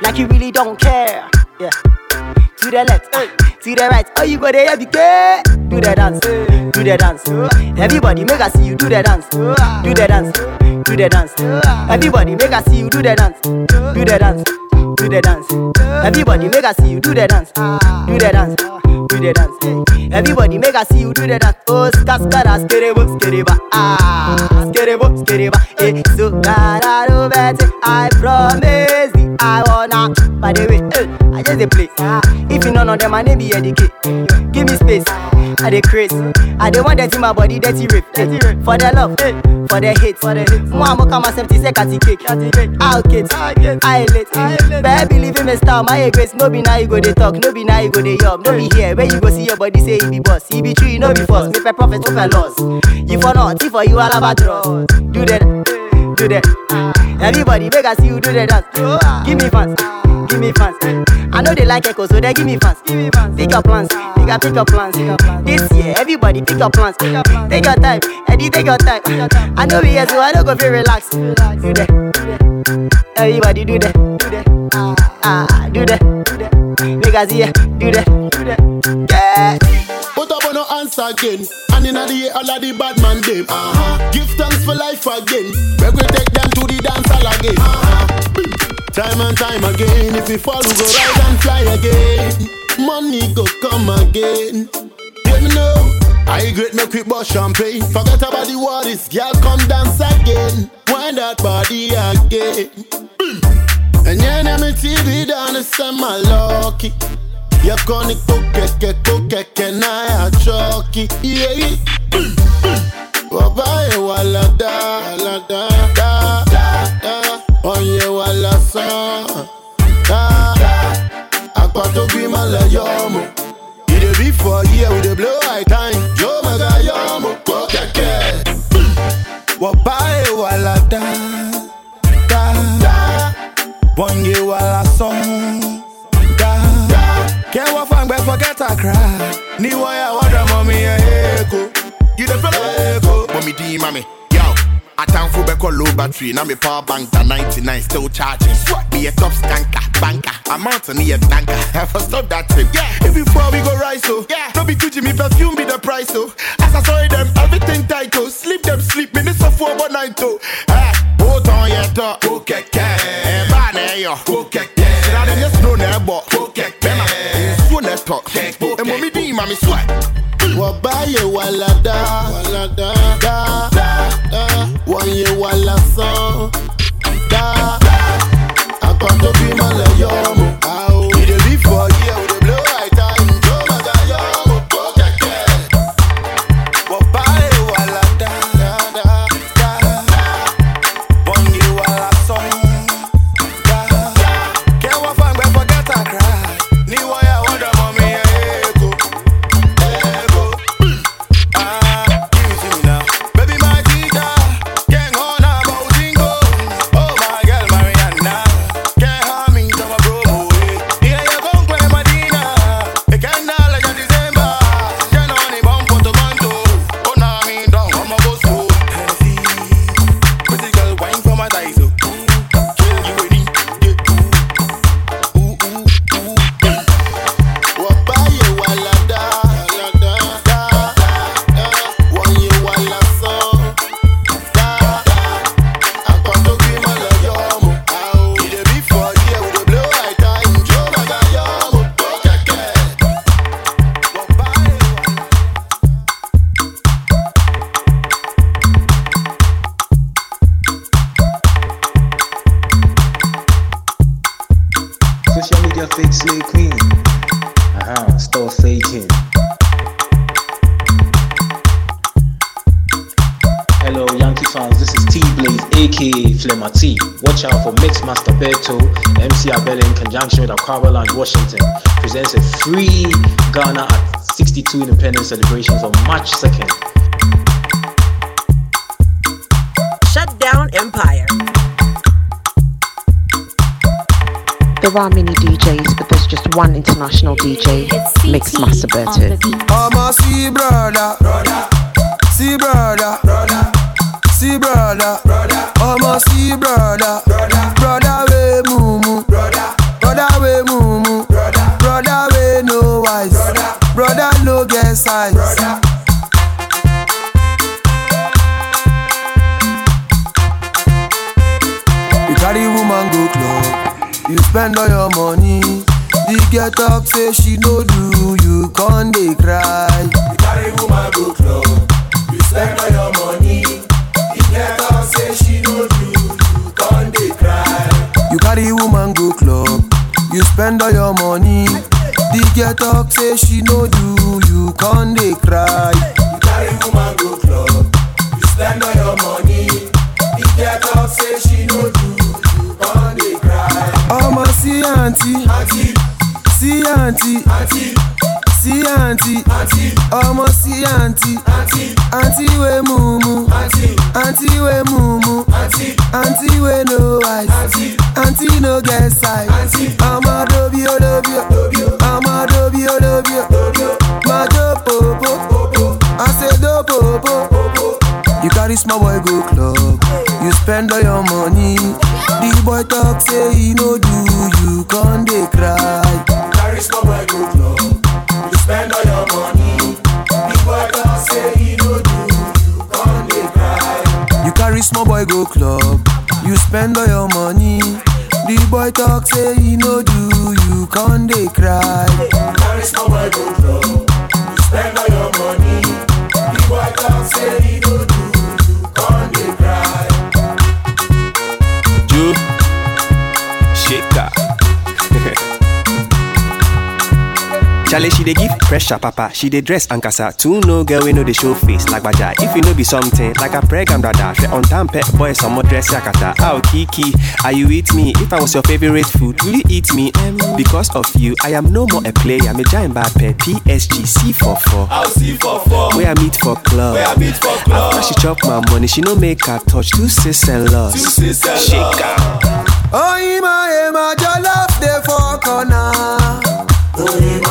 like you really don't care. Yeah. To the left, to the right, oh you go there, be care. Do the dance, do the dance. Everybody make us see you do the dance, do the dance, do the dance. Everybody make us see you do the dance, do the dance, do the dance. Everybody make us see you do the dance, do the dance, do the dance. Everybody make us see you do the dance. Oh, ska ska da skerebo skereba, ah, skerebo skereba. Eh, so da da do better. I promise you, I wanna. By the way, eh, I just dey play. If you know none of them, I name be educate. Give me space. I dey craze. I dey want that in my body, dirty rape. Eh, For the love, eh, for the hate, for the hate. I'm come myself to say catty cake. I'll get, I late. Baby, leave him a star. My grace, no be now you go they talk, no be now you go they yub, no be here. Where you go see your body say he be boss, he be true, no be false. Make a profit, make a loss. You for not, if for you all about draw. Do that, do that. Everybody, make us see you do the dance. Give me fans, give me fans. I know they like echo, so they give me fans. Pick your plans, pick up, pick your plans. This year, everybody pick your plans. Take your time, Eddie, take your time. I know we here, so I don't go feel relax. Do that, everybody do that, do that. Ah, do that, us here, do that, do that. Again. And in the year, all of the bad man them. Uh-huh. Give thanks for life again. We will take them to the dance hall again. Uh-huh. Time and time again. If we fall, we go rise and fly again. Money go come again. Me know. I great no we but champagne. Forget about the worries. Girl, come dance again. Wind that body again. And yeah, na me TV down the summer lucky. You gonna go keke na ya choki. Yeah. Baba e wala da wala da da da. Oye wala son da. Akwa to be mala yomo. You dey be for year blow high time. Yo maga yomo go keke. Baba e wala da da. Bonge wala song. Forget I cry. Ni waya wada mommy a heko. You the fella heko. Mommy D, mommy. Yo. I time for back low battery. Now me power bank to 99 still charging. Me a top skanker, banker. I'm out on a tanker. Have to stop that thing. Yeah. If before we go rise so yeah. No be Gucci, me perfume be the price so. As I saw them, everything tight oh. Sleep them sleep, minutes of four one night oh. Hey, both on your top. Go keke. Eh, yo. Keke. Now them just know never. Go keke. Bema. So net talk. And mommy D, mommy sweat. Wabaye walada, walada, da, da, wanye wala son, da, akoto bi male yomo, Washington. Presents a free Ghana at 62 Independence celebrations on March 2nd. Shut down Empire. There are many DJs, but there's just one international DJ, Mixmaster Berto. I'm a see brother, brother, see brother, brother, see brother, brother. I'm a see brother, brother, brother spend all your money. The girl talk say she no do, you con dey cry. You carry woman go club, you spend all your money. The girl talk say she no do, you con dey cry. You carry woman go club, you spend all your money. The girl talk say she no do, you con dey cry. Sí àǹtí, sí àǹtí, sí àǹtí, ọmọ sí àǹtí, àǹtí. Wé mumu, àǹtí. Wé mumu, àǹtí. Wé no eyes, àǹtí. No get size. Ọmọ dobi o dobi o, ọmọ dobi o dobi o, máa jó popo, àṣedó popo. You carry small boy go club, you spend all your money. The boy talk say he no do, you con dey cry. Carry small boy go club, you spend all your money. The boy talk say he no do, you con dey cry. You carry small boy go club, you spend all your money. The boy talk say he no do, you con dey cry. You carry small boy go club, you spend all your money. The boy talk say he no do, you con dey cry. Charlie, she dey give pressure, papa. She dey dress and casa. Two no girl, we know the show face like baja. If you know be something like a pregnant brother, she on time pet boy, some more dress yakata. Oh, Kiki, are you with me? If I was your favorite food, will you eat me? Um, because of you, I am no more a player. Me giant bad pet PSG C44. I'll see for four. Where I meet for club. Where I meet for club. After she chop my money, she no make her touch two sis and loss. Two sis and Shaker. Oh, Ima,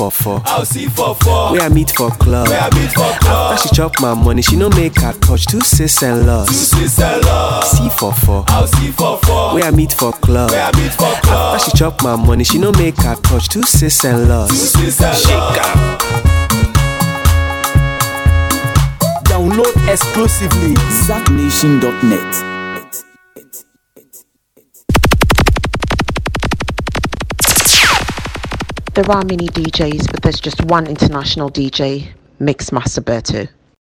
for four. I'll see for four. Where I meet for club. Where I meet for club. After she chop my money, she no make her touch two sis and loss. Two sis and loss. C for four. I'll see for four. Where I meet for club. Where I meet for club. After she chop my money, she no make her touch two sis and loss. Two sis and Shake loss. Download exclusively ZackNation.net. There are many DJs, but there's just one international DJ, Mix Master Berto.